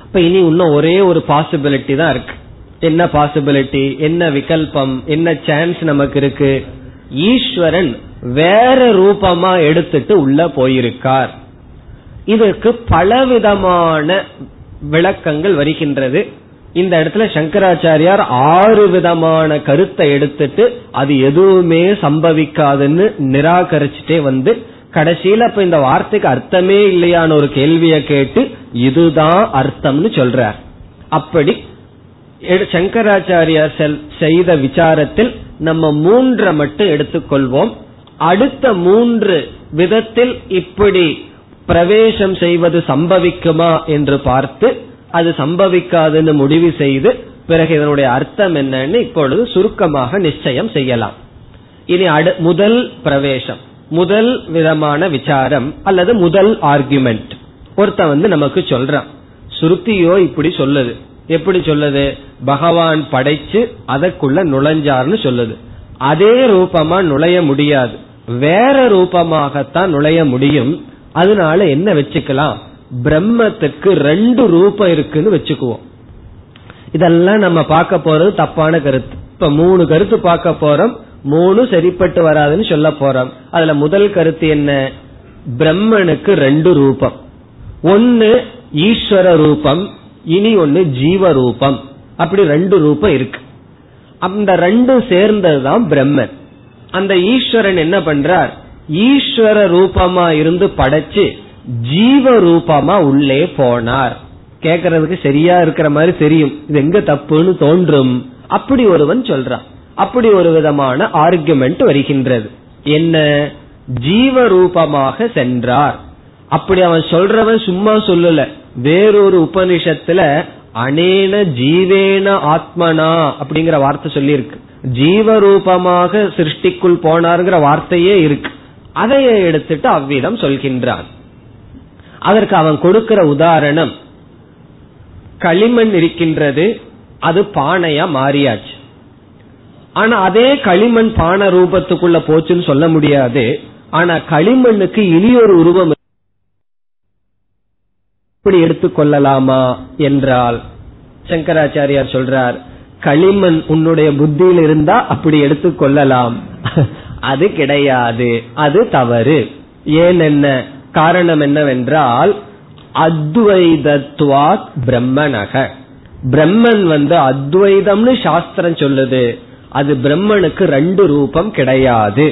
இப்ப இனி இன்னும் ஒரே ஒரு பாசிபிலிட்டி தான் இருக்கு. என்ன பாசிபிலிட்டி என்ன விகல்பம்? என்ன சான்ஸ் நமக்கு இருக்கு? ஈஸ்வரன் வேற ரூபமா எடுத்துட்டு உள்ள போயிருக்கார். இதற்கு பலவிதமான விளக்கங்கள் வருகின்றது. இந்த இடத்துல சங்கராச்சாரியார் ஆறு விதமான கருத்தை எடுத்துட்டு அது எதுவுமே சம்பவிக்காதுன்னு நிராகரிச்சுட்டே வந்து கடைசியில இப்ப இந்த வார்த்தைக்கு அர்த்தமே இல்லையான ஒரு கேள்வியை கேட்டு இதுதான் அர்த்தம்னு சொல்றார். அப்படி சங்கராச்சாரியார் செய்த விசாரத்தில் நம்ம மூன்றை மட்டும் எடுத்துக்கொள்வோம். அடுத்த மூன்று விதத்தில் இப்படி பிரவேசம் செய்வது சம்பவிக்குமா என்று பார்த்து அது சம்பவிக்காதுன்னு முடிவு செய்து பிறகு இதனுடைய அர்த்தம் என்னன்னு இப்பொழுது சுருக்கமாக நிச்சயம் செய்யலாம். இனி அடு முதல் பிரவேசம் முதல் விதமான விசாரம் அல்லது முதல் ஆர்குமெண்ட் ஒருத்த வந்து நமக்கு சொல்றான். சுருத்தியோ இப்படி சொல்லுது. எப்படி சொல்லுது? பகவான் படைச்சு அதற்குள்ள நுழைஞ்சார்னு சொல்லுது. அதே ரூபமா நுழைய முடியாது. வேற ரூபமாகத்தான் நுழைய முடியும். அதனால என்ன வச்சுக்கலாம்? பிரம்மத்துக்கு ரெண்டு ரூபம் இருக்குன்னு வச்சுக்குவோம். இதெல்லாம் நம்ம பார்க்க போறது தப்பான கருத்து. இப்ப மூணு கருத்து பார்க்க போறோம் மூணு சரிப்பட்டு வராதுன்னு சொல்ல போறோம். அதுல முதல் கருத்து என்ன? பிரம்மனுக்கு ரெண்டு ரூபம். ஒன்னு ஈஸ்வர ரூபம் இனி ஒன்னு ஜீவ ரூபம். அப்படி ரெண்டு ரூபம் இருக்கு. அந்த ரெண்டும் சேர்ந்ததுதான் பிரம்மன். அந்த ஈஸ்வரன் என்ன பண்றார்? ஈஸ்வர ரூபமா இருந்து படைச்சு ஜீவ ரூபமா உள்ளே போனார். கேக்குறதுக்கு சரியா இருக்கிற மாதிரி தெரியும். இது எங்க தப்புன்னு தோன்றும். அப்படி ஒருவன் சொல்றான். அப்படி ஒரு விதமான ஆர்குமெண்ட் வருகின்றது. என்ன? ஜீவ ரூபமாக சென்றார். அப்படி அவன் சொல்றவன் சும்மா சொல்லல. வேறொரு உபனிஷத்துல அனேன ஜீவேன ஆத்மனா அப்படிங்கிற வார்த்தை சொல்லியிருக்கு. ஜீவரூபமாக சிருஷ்டிக்குள் போனாருங்கிற வார்த்தையே இருக்கு. அதையே எடுத்துட்டு அவ்விதம் சொல்கின்றான். அதற்கு அவன் கொடுக்கிற உதாரணம் களிமண் இருக்கின்றது அது பானையா மாறியாச்சு. ஆனா அதே களிமண் பானை ரூபத்துக்குள்ள போச்சுன்னு சொல்ல முடியாது. ஆனா களிமண்ணுக்கு இனி ஒரு உருவம் இப்படி எடுத்துக்கொள்ளலாமா என்றால் சங்கராச்சாரியார் சொல்றார் களிமண் உன்னுடைய புத்தியில் இருந்தா அப்படி எடுத்துக்கொள்ளலாம் அது கிடையாது. அது தவறு. ஏன் என்ன? காரணம் என்னவென்றால் அத்வைதத்வாத் பிரம்மனக. பிரம்மன் வந்து அத்வைதம்னு சாஸ்திரம் சொல்லுது. அது பிரம்மனுக்கு ரெண்டு ரூபம் கிடையாது.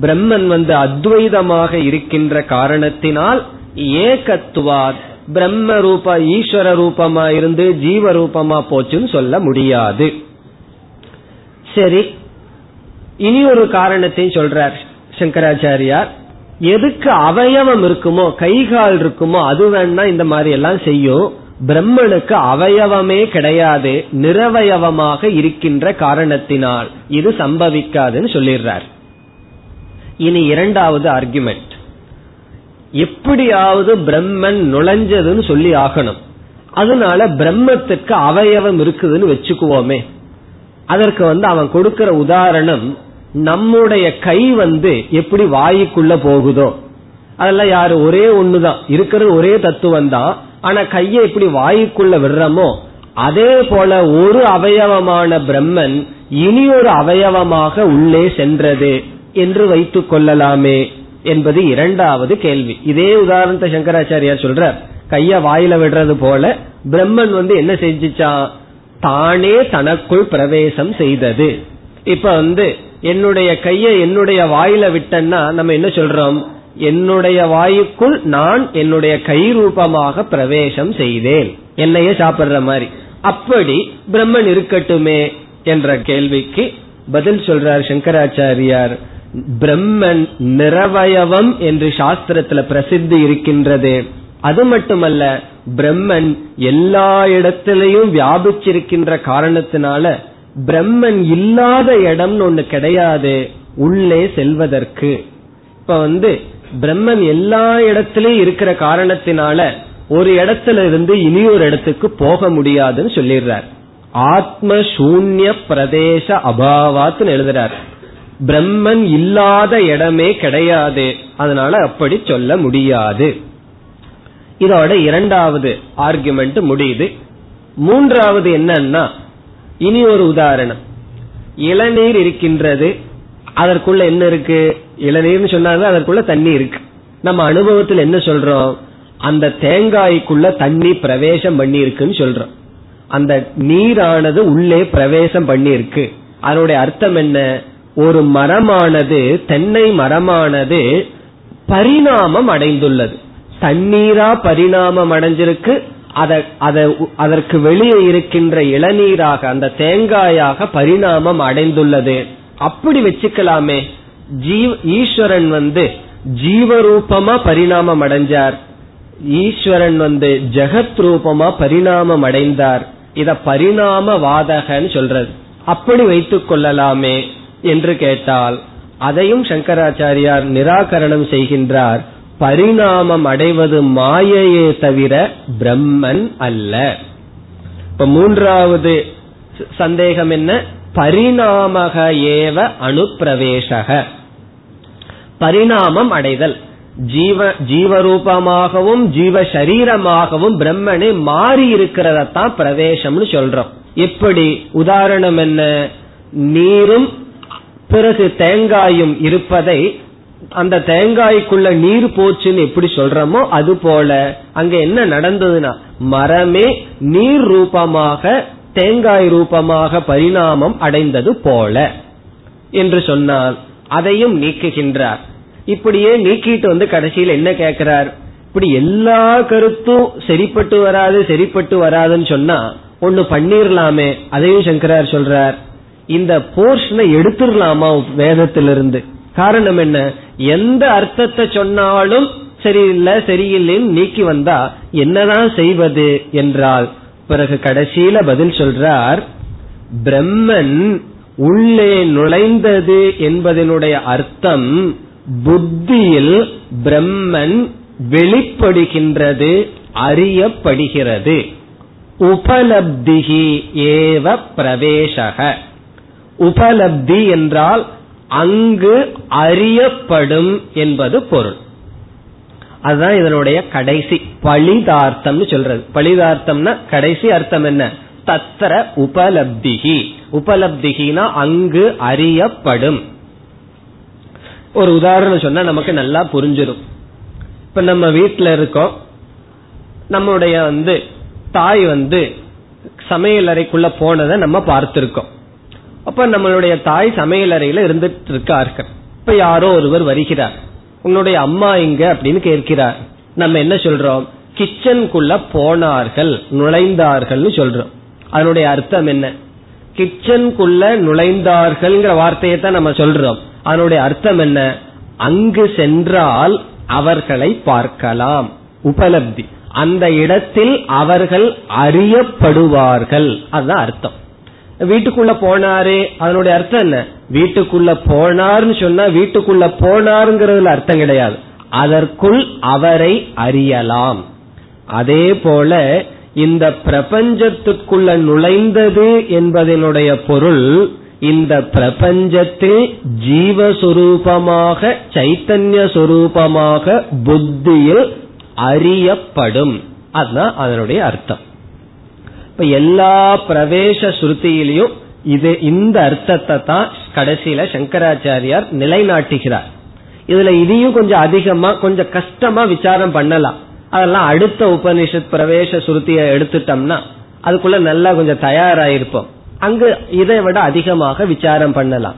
பிரம்மன் வந்து அத்வைதமாக இருக்கின்ற காரணத்தினால் ஏகத்துவாத் பிரம்ம ரூப ஈஸ்வர ரூபமா இருந்து ஜீவ ரூபமா போச்சுன்னு சொல்ல முடியாது. சரி இனி ஒரு காரணத்தையும் சொல்றார் சங்கராச்சாரியார். எதுக்கு அவயவம் இருக்குமோ கைகால் இருக்குமோ அது வேணா இந்த மாதிரி எல்லாம் செய்யும் பிரம்மனுக்கு அவயவமே கிடையாது நிரவயவமாக இருக்கின்ற காரணத்தினால் இது சம்பவிக்காதுன்னு சொல்லிடுறார். இனி இரண்டாவது ஆர்குமெண்ட் எப்படியாவது பிரம்மன் நுழைஞ்சதுன்னு சொல்லி ஆகணும். அதனால பிரம்மத்துக்கு அவயவம் இருக்குதுன்னு வச்சுக்குவோமே. அதற்கு வந்து அவன் கொடுக்கிற உதாரணம் நம்முடைய கை வந்து எப்படி வாய்க்குள்ள போகுதோ அதெல்லாம் யாரு? ஒரே ஒண்ணுதான். இருக்கிறது ஒரே தத்துவம் தான் ஆனா கையை எப்படி வாய்க்குள்ள விடுறோமோ அதே போல ஒரு அவயவமான பிரம்மன் இனி ஒரு அவயவமாக உள்ளே சென்றது என்று வைத்துக் கொள்ளலாமே என்பது இரண்டாவது கேள்வி. இதே உதாரணத்தை சங்கராச்சாரியார் சொல்ற கைய வாயில விடுறது போல பிரம்மன் வந்து என்ன செஞ்சிச்சா தானே தனக்குள் பிரவேசம் செய்தது. இப்ப வந்து என்னுடைய கையை என்னுடைய வாயில விட்டேன்னா நம்ம என்ன சொல்றோம்? என்னுடைய வாயுக்குள் நான் என்னுடைய கை ரூபமாக பிரவேசம் செய்தேன். என்னையே சாப்பிடுற மாதிரி. அப்படி பிரம்மன் இருக்கட்டுமே என்ற கேள்விக்கு பதில் சொல்றார் சங்கராச்சாரியார். பிரம்மன் நிறவயவம் என்று சாஸ்திரத்துல பிரசித்தி இருக்கின்றது. அது மட்டுமல்ல பிரம்மன் எல்லா இடத்திலையும் வியாபிச்சிருக்கின்ற காரணத்தினால பிரம்மன் இல்லாத இடம்னு ஒண்ணு கிடையாது உள்ளே செல்வதற்கு. இப்ப வந்து பிரம்மன் எல்லா இடத்திலையும் இருக்கிற காரணத்தினால ஒரு இடத்துல இருந்து இனி ஒரு இடத்துக்கு போக முடியாதுன்னு சொல்லிடுறார். ஆத்ம சூன்ய பிரதேச அபாவாத்னு எழுதுறார். பிரம்மன் இல்லாத இடமே கிடையாது அதனால அப்படி சொல்ல முடியாது. இதோட இரண்டாவது ஆர்குமெண்ட் முடியுது. மூன்றாவது என்னன்னா இனி ஒரு உதாரணம். இளநீர் இருக்கின்றது அதற்குள்ள என்ன இருக்கு? இளநீர்னு சொன்னாங்க அதற்குள்ள தண்ணி இருக்கு. நம்ம அனுபவத்தில் என்ன சொல்றோம்? அந்த தேங்காய்க்குள்ள தண்ணி பிரவேசம் பண்ணி இருக்குன்னு சொல்றோம். அந்த நீரானது உள்ளே பிரவேசம் பண்ணி இருக்கு அதனுடைய அர்த்தம் என்ன? ஒரு மரமானது தென்னை மரமானது பரிணாமம் அடைந்துள்ளது. தண்ணீரா பரிணாமம் அடைஞ்சிருக்கு அதற்கு வெளியே இருக்கின்ற இளநீராக அந்த தேங்காயாக பரிணாமம் அடைந்துள்ளது. அப்படி வச்சுக்கலாமே. ஜீவ் ஈஸ்வரன் வந்து ஜீவரூபமா பரிணாமம் அடைஞ்சார். ஈஸ்வரன் வந்து ஜெகத் ரூபமா பரிணாமம் அடைந்தார். இத பரிணாம வாதகன்னு சொல்றது. அப்படி வைத்துக் கொள்ளலாமே என்று கேட்டால் அதையும் சங்கராச்சாரியார் நிராகரணம் செய்கின்றார். பரிணாமம் அடைவது மாயையே தவிர பிரம்மன் அல்ல. இப்ப மூன்றாவது சந்தேகம் என்ன? பரிணாமக ஏவ அனுப்பிரவேசக பரிணாமம் அடைதல். ஜீவ ஜீவரூபமாகவும் ஜீவ சரீரமாகவும் பிரம்மனே மாறி இருக்கிறதத்தான் பிரவேசம்னு சொல்றோம். எப்படி? உதாரணம் என்ன? நீரும் பிறகு தேங்காயும் இருப்பதை அந்த தேங்காய்க்குள்ள நீர் போச்சுன்னு எப்படி சொல்றோமோ அது போல அங்க என்ன நடந்ததுன்னா மரமே நீர் ரூபமாக தேங்காய் ரூபமாக பரிணாமம் அடைந்தது போல என்று சொன்னால் அதையும் நீக்குகின்றார். இப்படியே நீக்கிட்டு வந்து கடைசியில் என்ன கேட்கிறார் இப்படி எல்லா கருத்தும் சரிப்பட்டு வராது சரிப்பட்டு வராதுன்னு சொன்னா ஒண்ணு பண்ணிரலாமே அதையும் சங்கரார் சொல்றார். இந்த போர்ஷனை எடுத்துடலாமா வேதத்திலிருந்து? காரணம் என்ன? எந்த அர்த்தத்தை சொன்னாலும் சரியில்லை சரியில்லைன்னு நீக்கி வந்தா என்னதான் செய்வது என்றால் பிறகு கடைசியில பதில் சொல்றார் பிரம்மன் உள்ளே நுழைந்தது என்பதனுடைய அர்த்தம் புத்தியில் பிரம்மன் வெளிப்படுகின்றது அறியப்படுகிறது. உபலப்திகி ஏவ பிரவேசக உபலப்தி என்றால் அங்கு அறியப்படும் என்பது பொருள். அதுதான் இதனுடைய கடைசி பழிதார்த்தம்னு சொல்றது. பழிதார்த்தம்னா கடைசி அர்த்தம் என்ன? தத்திர உபலப்திகி உபலப்திகினா அங்கு அறியப்படும். ஒரு உதாரணம் சொன்னா நமக்கு நல்லா புரிஞ்சிடும் இப்ப நம்ம வீட்டில் இருக்கோம். நம்முடைய வந்து தாய் வந்து சமையல் அறைக்குள்ள போனதை நம்ம பார்த்திருக்கோம். அப்ப நம்மளுடைய தாய் சமையல் அறையில இருந்துட்டு இருக்கார்கள் இப்ப யாரோ ஒருவர் வருகிறார். உன்னுடைய அம்மா இங்க அப்படின்னு கேட்கிறார். நம்ம என்ன சொல்றோம்? கிச்சனுக்குள்ள போனார்கள் நுழைந்தார்கள் சொல்றோம். அதனுடைய அர்த்தம் என்ன? கிச்சனுக்குள்ள நுழைந்தார்கள் வார்த்தையை தான் நம்ம சொல்றோம். அதனுடைய அர்த்தம் என்ன? அங்கு சென்றால் அவர்களை பார்க்கலாம். உபலப்தி. அந்த இடத்தில் அவர்கள் அறியப்படுவார்கள். அதுதான் அர்த்தம். வீட்டுக்குள்ள போனாரே. அதனுடைய அர்த்தம் என்ன? வீட்டுக்குள்ள போனார்னு சொன்னா வீட்டுக்குள்ள போனாருங்கிறதுல அர்த்தம் கிடையாது. அதற்குள் அவரை அறியலாம். அதே போல இந்த பிரபஞ்சத்துக்குள்ள நுழைந்தது என்பதனுடைய பொருள் இந்த பிரபஞ்சத்தில் ஜீவஸ்வரூபமாக சைத்தன்ய சொரூபமாக புத்தியில் அறியப்படும். அதுதான் அதனுடைய அர்த்தம். இப்ப எல்லா பிரவேச ஸ்ருதியிலையும் இது இந்த அர்த்தத்தை தான் கடைசியில சங்கராச்சாரியார் நிலைநாட்டுகிறார். இதுல இதையும் கொஞ்சம் அதிகமா கொஞ்சம் கஷ்டமா விசாரம் பண்ணலாம். அதெல்லாம் அடுத்த உபனிஷத் பிரவேச சுருத்திய எடுத்துட்டோம்னா அதுக்குள்ள நல்லா கொஞ்சம் தயாராயிருப்போம். அங்கு இதை விட அதிகமாக விசாரம் பண்ணலாம்.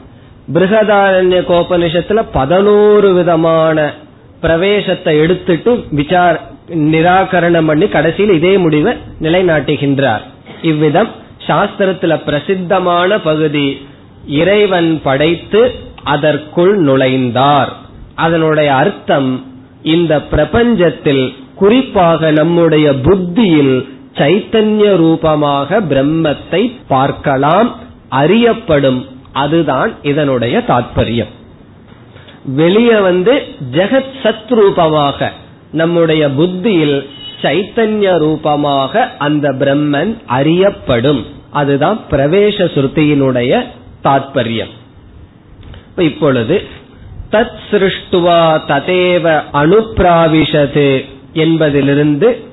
பிருகதாரண்ய கோபனிஷத்துல பதினோரு விதமான பிரவேசத்தை எடுத்துட்டு விசார நிராகரணம் பண்ணி கடைசியில் இதே முடிவை நிலைநாட்டுகின்றார். இவ்விதம் சாஸ்திரத்துல பிரசித்தமான பகுதி இறைவன் படைத்து அதற்குள் நுழைந்தார். அதனுடைய அர்த்தம் இந்த பிரபஞ்சத்தில் குறிப்பாக நம்முடைய புத்தியில் சைத்தன்ய ரூபமாக பிரம்மத்தை பார்க்கலாம் அறியப்படும் அதுதான் இதனுடைய தாற்பயம் வெளியே வந்து ஜெகத் சத் ரூபமாக நம்முடைய புத்தியில் சைத்தன்ய ரூபமாக அந்த பிரம்மன் அறியப்படும். அதுதான் பிரவேச சுருத்தியினுடைய தாற்பயம் இப்பொழுது தத் சிருஷ்டுவா ததேவ அனுப்பிராவிஷது என்பதிலிருந்து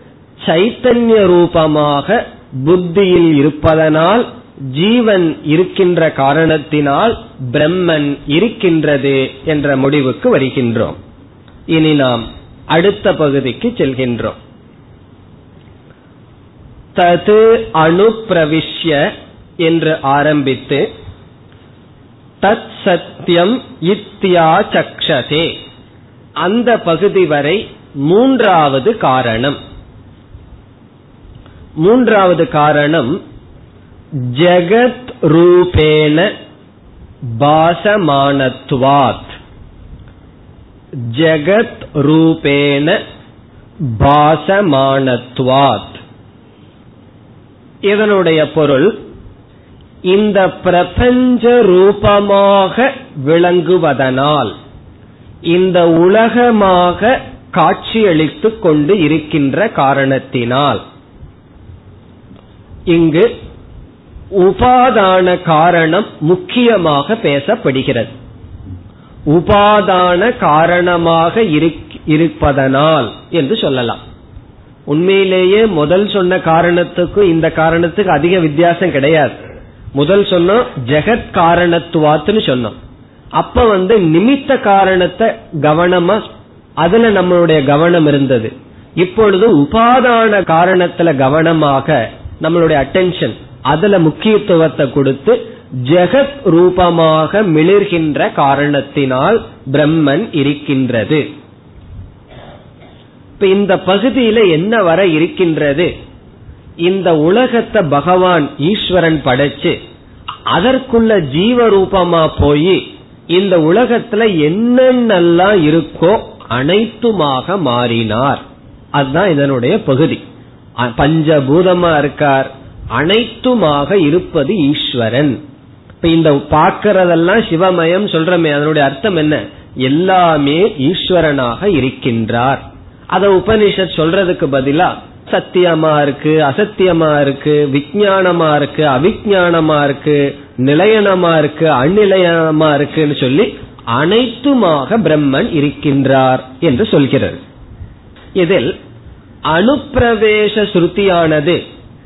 சைத்தன்ய ரூபமாக புத்தியில் இருப்பதனால் ஜீவன் இருக்கின்ற காரணத்தினால் பிரம்மன் இருக்கின்றது என்ற முடிவுக்கு வருகின்றோம். இனி நாம் அடுத்த பகுதிக்கு செல்கின்றோம். தது அனுப்பிரவிஷ்ய என்று ஆரம்பித்து தத் சத்தியம் இத்தியாச்சக்ஷதே அந்த பகுதி வரை மூன்றாவது காரணம். மூன்றாவது காரணம் ஜெகத் ரூபேன பாசமானத்வாத். ஜெகத் ரூபேன பாசமானத்வாத். இதனுடைய பொருள் இந்த பிரபஞ்ச ரூபமாக விளங்குவதனால் இந்த உலகமாக காட்சியளித்துக் கொண்டு இருக்கின்ற காரணத்தினால். இங்கு உபாதான காரணம் முக்கியமாக பேசப்படுகிறது. உபாதான காரணமாக இருப்பதனால் என்று சொல்லலாம். உண்மையிலேயே முதல் சொன்ன காரணத்துக்கும் இந்த காரணத்துக்கு அதிக வித்தியாசம் கிடையாது. முதல் சொன்னோம் ஜெகத் காரணத்துவாத்துன்னு சொன்னோம். அப்ப வந்து நிமித்த காரணத்தை கவனமா அதுல நம்மளுடைய கவனம் இருந்தது. இப்பொழுது உபாதான காரணத்துல கவனமாக நம்மளுடைய அட்டென்ஷன் அதுல முக்கியத்துவத்தை கொடுத்து ஜெகத் ரூபமாக மிளிர்கின்ற காரணத்தினால் பிரம்மன் இருக்கின்றது. இப்ப இந்த பகுதியில என்ன வர இருக்கின்றது? இந்த உலகத்தை பகவான் ஈஸ்வரன் படைச்சு அதற்குள்ள ஜீவ ரூபமா போய் இந்த உலகத்துல என்னென்னலாம் இருக்கோ அனைத்துமாக மாறினார். அதுதான் இதனுடைய பகுதி. பஞ்சபூதமா இருக்கார். அனைத்துமாக இருப்பது ஈஸ்வரன். இப்ப இந்த பார்க்கறதெல்லாம் சிவமயம் சொல்றமே அதனுடைய அர்த்தம் என்ன? எல்லாமே ஈஸ்வரனாக இருக்கின்றார். அத உபனிஷத் சொல்றதுக்கு பதிலா சத்தியமா இருக்கு அசத்தியமா இருக்கு விஜயானமா இருக்கு அவிஜானமா இருக்கு நிலையனமா இருக்கு அந்நிலையனமா இருக்குன்னு சொல்லி அனைத்துமாக பிரம்மன் இருக்கின்றார் என்று சொல்கிறது. இதில் அனுப்பிரவேச ஸ்ருதியானது.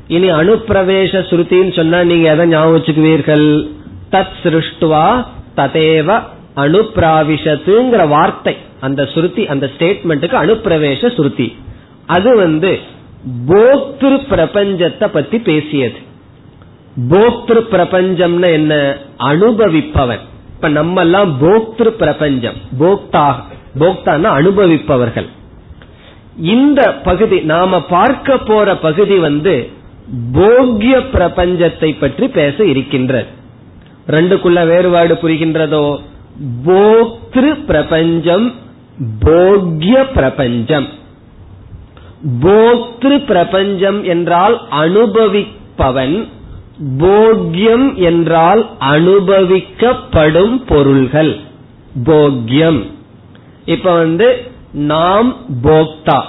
இனி அனுப்பிரவேச ஸ்ருதின்னு சொன்னா நீங்க எதை ஞாபகம் வச்சுக்குவீர்கள்? தத் சிருஷ்டுவா ததேவ அனுப்பிராவிஷத்துங்கிற வார்த்தை. அந்த சுருத்தி அந்த ஸ்டேட்மெண்ட்டுக்கு அனுப்பிரவேச சுருத்தி அது வந்து போக்திரு பிரபஞ்சத்தை பத்தி பேசியது. போக்திரு பிரபஞ்சம்னு என்ன? அனுபவிப்பவன். இப்ப நம்ம எல்லாம் போக்திரு பிரபஞ்சம் போக்தா போக்தான்னா அனுபவிப்பவர்கள். இந்த பகுதி நாம பார்க்க போற பகுதி வந்து போக்ய பிரபஞ்சத்தை பற்றி பேச இருக்கின்றது. ரெண்டுக்குள்ள வேறுபாடு புரிகின்றதோ? போக்திரு பிரபஞ்சம் போக்ய பிரபஞ்சம். போக்திரு பிரபஞ்சம் என்றால் அனுபவிப்பவன் போக்யம் என்றால் அனுபவிக்கப்படும் பொருள்கள். போக்யம். இப்ப வந்து நாம் போக்தா.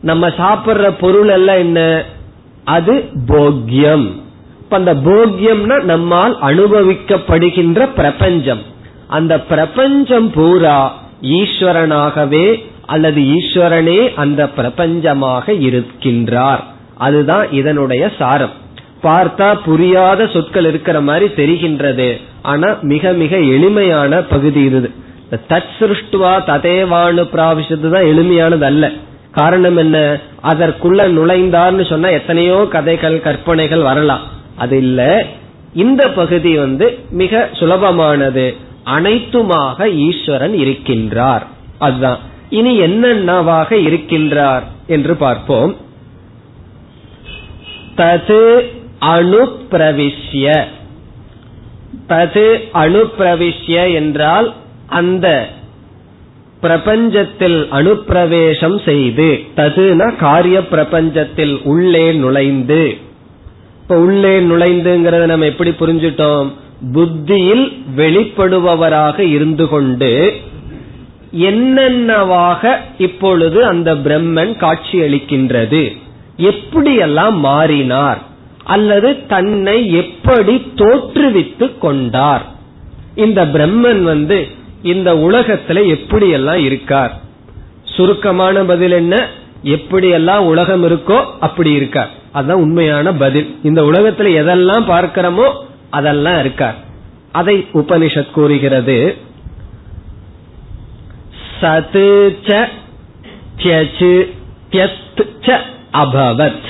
நம்ம சாப்பிடுற பொருள் எல்லாம் என்ன? அது போக்யம். இப்ப அந்த போக்யம்னா நம்மால் அனுபவிக்கப்படுகின்ற பிரபஞ்சம். அந்த பிரபஞ்சம் பூரா ஈஸ்வரனாகவே அல்லது ஈஸ்வரனே அந்த பிரபஞ்சமாக இருக்கின்றார். அதுதான் இதனுடைய சாரம். பார்த்தா புரியாத சொற்கள் இருக்கிற மாதிரி தெரிகின்றது. ஆனா மிக மிக எளிமையான பகுதி இது. தத் சிருஷ்டுவா ததேவானு பிராவிஷத்து தான் எளிமையானது அல்ல காரணம் என்ன? அதற்குள்ள நுழைந்தார்னு சொன்னா எத்தனையோ கதைகள் கற்பனைகள் வரலாம். அது இல்ல. இந்த பகுதி வந்து மிக சுலபமானது. அனைத்துமாக ஈஸ்வரன் இருக்கின்றார். அதுதான். இனி என்னென்னவாக இருக்கின்றார் என்று பார்ப்போம். தது அணுப்பிரவிஷ்ய தது அணுப்பிரவிஷ்ய என்றால் அந்த பிரபஞ்சத்தில் அனுப்பிரவேசம் செய்து ததுனா காரிய பிரபஞ்சத்தில் உள்ளே நுழைந்து இப்ப உள்ளே நுழைந்துங்கிறத நம்ம எப்படி புரிஞ்சிட்டோம்? புத்தியில் வெளிப்படுபவராக இருந்து கொண்டு என்னென்னவாக இப்பொழுது அந்த பிரம்மன் காட்சியளிக்கின்றது? எப்படியெல்லாம் மாறினார்? அல்லது தன்னை எப்படி தோற்றுவித்து கொண்டார்? இந்த பிரம்மன் வந்து இந்த உலகத்துல எப்படியெல்லாம் இருக்கார்? சுருக்கமான பதில் என்ன? எப்படியெல்லாம் உலகம் இருக்கோ அப்படி இருக்கார். அதுதான் உண்மையான பதில். இந்த உலகத்துல எதெல்லாம் பார்க்கிறோமோ அதெல்லாம் இருக்கார். அதை உபனிஷத் கூறுகிறது. சது அபவத்.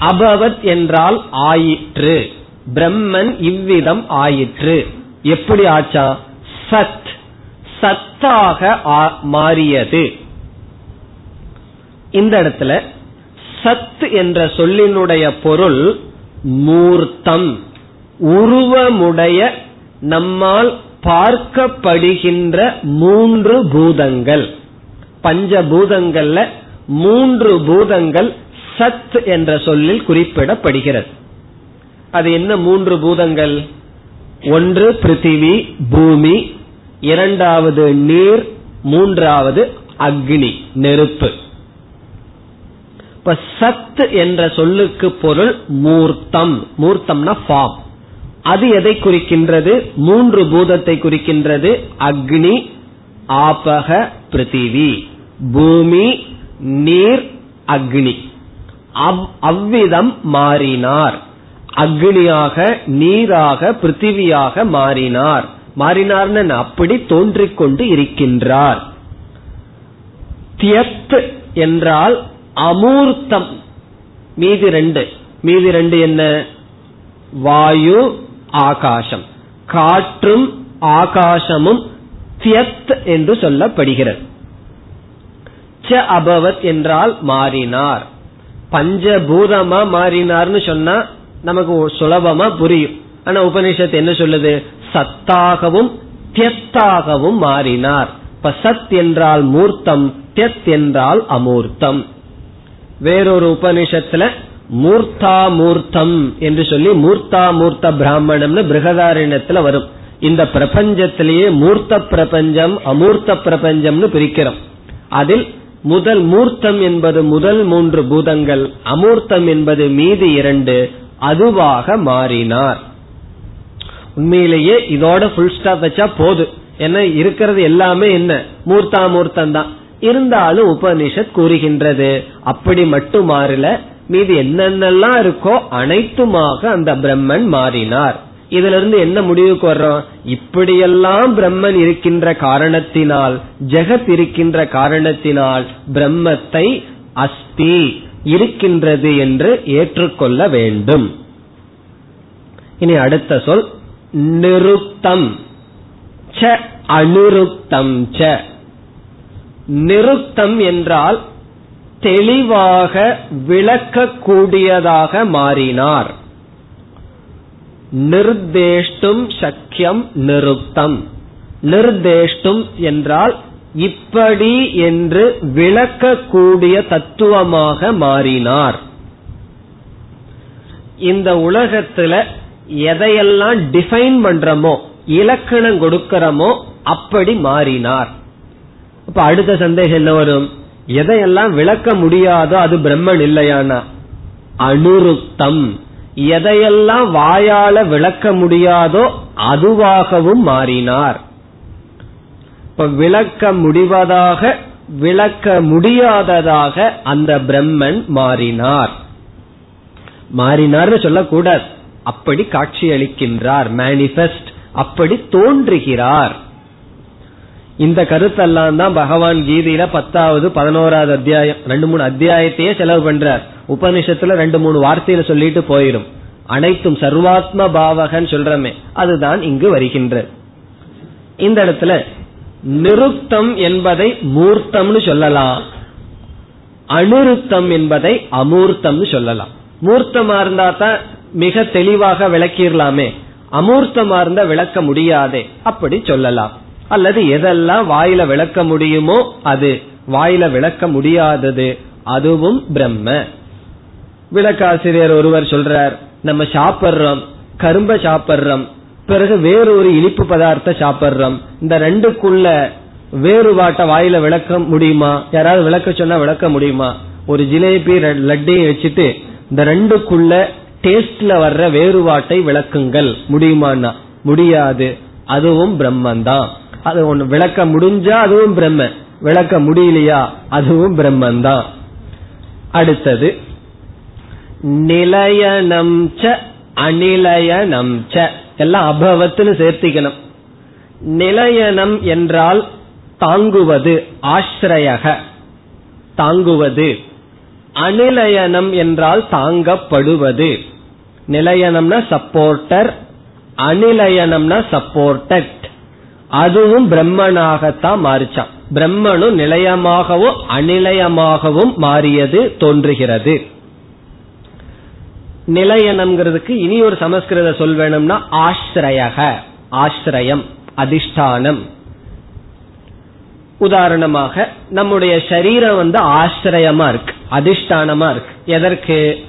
அபவத் என்றால் ஆயிற்று. பிரம்மன் இவ்விதம் ஆயிற்று. எப்படி ஆச்சா? சத். சத்தாக மாறியது. இந்த இடத்துல சத் என்ற சொல்லினுடைய பொருள் மூர்த்தம். உருவமுடைய நம்மால் பார்க்கப்படுகின்ற மூன்று பூதங்கள். பஞ்சபூதங்கள்ல மூன்று பூதங்கள் சத் என்ற சொல்லில் குறிப்பிடப்படுகிறது. அது என்ன மூன்று பூதங்கள்? ஒன்று பிருத்திவி பூமி இரண்டாவது நீர் மூன்றாவது அக்னி நெருப்பு. இப்ப சத் என்ற சொல்லுக்கு பொருள் மூர்த்தம். மூர்த்தம்னா ஃபார்ம் அது எதை குறிக்கின்றது? மூன்று பூதத்தை குறிக்கின்றது. அக்னி ஆபக பிருத்திவி. பூமி நீர் அக்னி. அவ்விதம் மாறினார். அக்னியாக நீராக பிருத்திவியாக மாறினார். மாறினார்னு அப்படி தோன்றிக் கொண்டு இருக்கின்றார். தியத் என்றால் அமூர்த்தம். மீதி ரெண்டு. மீதி ரெண்டு என்ன? வாயு ஆகாசம். காற்றும் ஆகாசமும் தியத் என்று சொல்லப்படுகிறது. ச அபவத் என்றால் மாறினார். பஞ்சபூதமா மாறினார்னு சொன்னா நமக்கு சுலபமா புரியும். ஆனா உபனிஷத்து என்ன சொல்லுது? சத்தாகவும் தியத்தாகவும் மாறினார். இப்ப சத் என்றால் மூர்த்தம் தியத் என்றால் அமூர்த்தம். வேறொரு உபனிஷத்துல மூர்த்தா மூர்த்தம் என்று சொல்லி மூர்த்தா மூர்த்த பிராமணம்னு பிரகதாரண்யத்துல வரும். இந்த பிரபஞ்சத்திலேயே மூர்த்த பிரபஞ்சம் அமூர்த்த பிரபஞ்சம்னு பிரிக்கிறோம். அதில் முதல் மூர்த்தம் என்பது முதல் மூன்று பூதங்கள் அமூர்த்தம் என்பது மீதி இரண்டு அதுவாக மாறினார். உண்மையிலேயே இதோட புல் ஸ்டாப் வச்சா போது. என்ன இருக்கிறது எல்லாமே என்ன? மூர்த்தா மூர்த்தம் தான் இருந்தாலும் உபனிஷத் கூறுகின்றது. அப்படி மட்டும் மாறல மீது என்னென்னலாம் இருக்கோ அனைத்துமாக அந்த பிரம்மன் மாறினார். இதுல இருந்து என்ன முடிவுக்கு வர்றோம்? இப்படியெல்லாம் பிரம்மன் இருக்கின்ற காரணத்தினால் ஜெகத் இருக்கின்ற காரணத்தினால் பிரம்மத்தை அஸ்தி இருக்கின்றது என்று ஏற்றுக்கொள்ள வேண்டும். இனி அடுத்த சொல் நிருத்தம் ச அனுருத்தம் ச. நிருத்தம் என்றால் தெளிவாக விளக்கக்கூடியதாக மாறினார். நிர்தேஷ்டும் சக்கியம் நிறுத்தம். நிர்தேஷ்டும் என்றால் இப்படி என்று விளக்கக்கூடிய தத்துவமாக மாறினார். இந்த உலகத்துல எதையெல்லாம் டிஃபைன் பண்றோமோ இலக்கணம் கொடுக்கிறோமோ அப்படி மாறினார். இப்ப அடுத்த சந்தேகம் என்ன வரும்? எதையெல்லாம் விளக்க முடியாதோ அது பிரம்மன் இல்லையானா? அனுருத்தம். எதையெல்லாம் வாயால விளக்க முடியாதோ அதுவாகவும் மாறினார். இப்ப விளக்க முடிவதாக விளக்க முடியாததாக அந்த பிரம்மன் மாறினார். மாறினார்னு சொல்லக்கூடாது. அப்படி காட்சியளிக்கின்றார் மேனிபெஸ்ட் அப்படி தோன்றுகிறார். இந்த கருத்தெல்லாம் தான் பகவான் கீதையில பத்தாவது பதினோராவது அத்தியாயம் ரெண்டு மூணு அத்தியாயத்தையே செலவு பண்றார். உபனிஷத்துல ரெண்டு மூணு வார்த்தையில சொல்லிட்டு போயிடும் அனைத்தும் சர்வாத்ம பாவகன் சொல்றமே அதுதான் இங்கு வருகின்ற. இந்த இடத்துல நிருத்தம் என்பதை மூர்த்தம்னு சொல்லலாம். அனுருத்தம் என்பதை அமூர்த்தம்னு சொல்லலாம். மூர்த்தமா இருந்தா தான் மிக தெளிவாக விளக்கிடலாமே. அமூர்த்தமா இருந்தா விளக்க முடியாதே. அப்படி சொல்லலாம். அல்லது எதெல்லாம் வாயில விளக்க முடியுமோ அது வாயில விளக்க முடியாதது அதுவும் பிரம்ம. விளக்காசிரியர் ஒருவர் சொல்றார் நம்ம சாப்பிட்றோம் கரும்ப சாப்பிட்றோம் பிறகு வேறொரு இனிப்பு பதார்த்த சாப்பிட்றோம் இந்த ரெண்டுக்குள்ள வேறுபாட்டை வாயில விளக்க முடியுமா? யாராவது விளக்க சொன்னா விளக்க முடியுமா? ஒரு ஜிலேபி லட்டையும் வச்சுட்டு இந்த ரெண்டுக்குள்ள டேஸ்ட்ல வர்ற வேறுபாட்டை விளக்குங்கள். முடியுமான்னா? முடியாது. அதுவும் பிரம்மன் தான் அது ஒண்ணு. விளக்க முடிஞ்சா அதுவும் பிரம்ம. விளக்க முடியலையா அதுவும் பிரம்மன் தான் அடுத்தது நிலையனம் ச அநிலையனம் ச. எல்லாம் அபவத்துன்னு சேர்த்திக்கணும். நிலையனம் என்றால் தாங்குவது ஆசிரயக. தாங்குவது. அநிலையனம் என்றால் தாங்கப்படுவது. நிலையனம்னா சப்போர்ட்டர் அநிலையனம்னா சப்போர்ட்டட் அதுவும் பிரம்மனாகத்தான் மாறிச்சான். பிரம்மனும் நிலையமாகவும் அநிலையமாகவும் மாறியது தோன்றுகிறது. நிலையனம்ங்கிறதுக்கு இனி ஒரு சமஸ்கிருத சொல் வேணும்னா ஆசிரயக ஆசிரயம் அதிஷ்டானம். உதாரணமாக நம்முடைய சரீரம் வந்து ஆசிரியமா இருக்கு அதிஷ்டானமா இருக்கு. எதற்கு?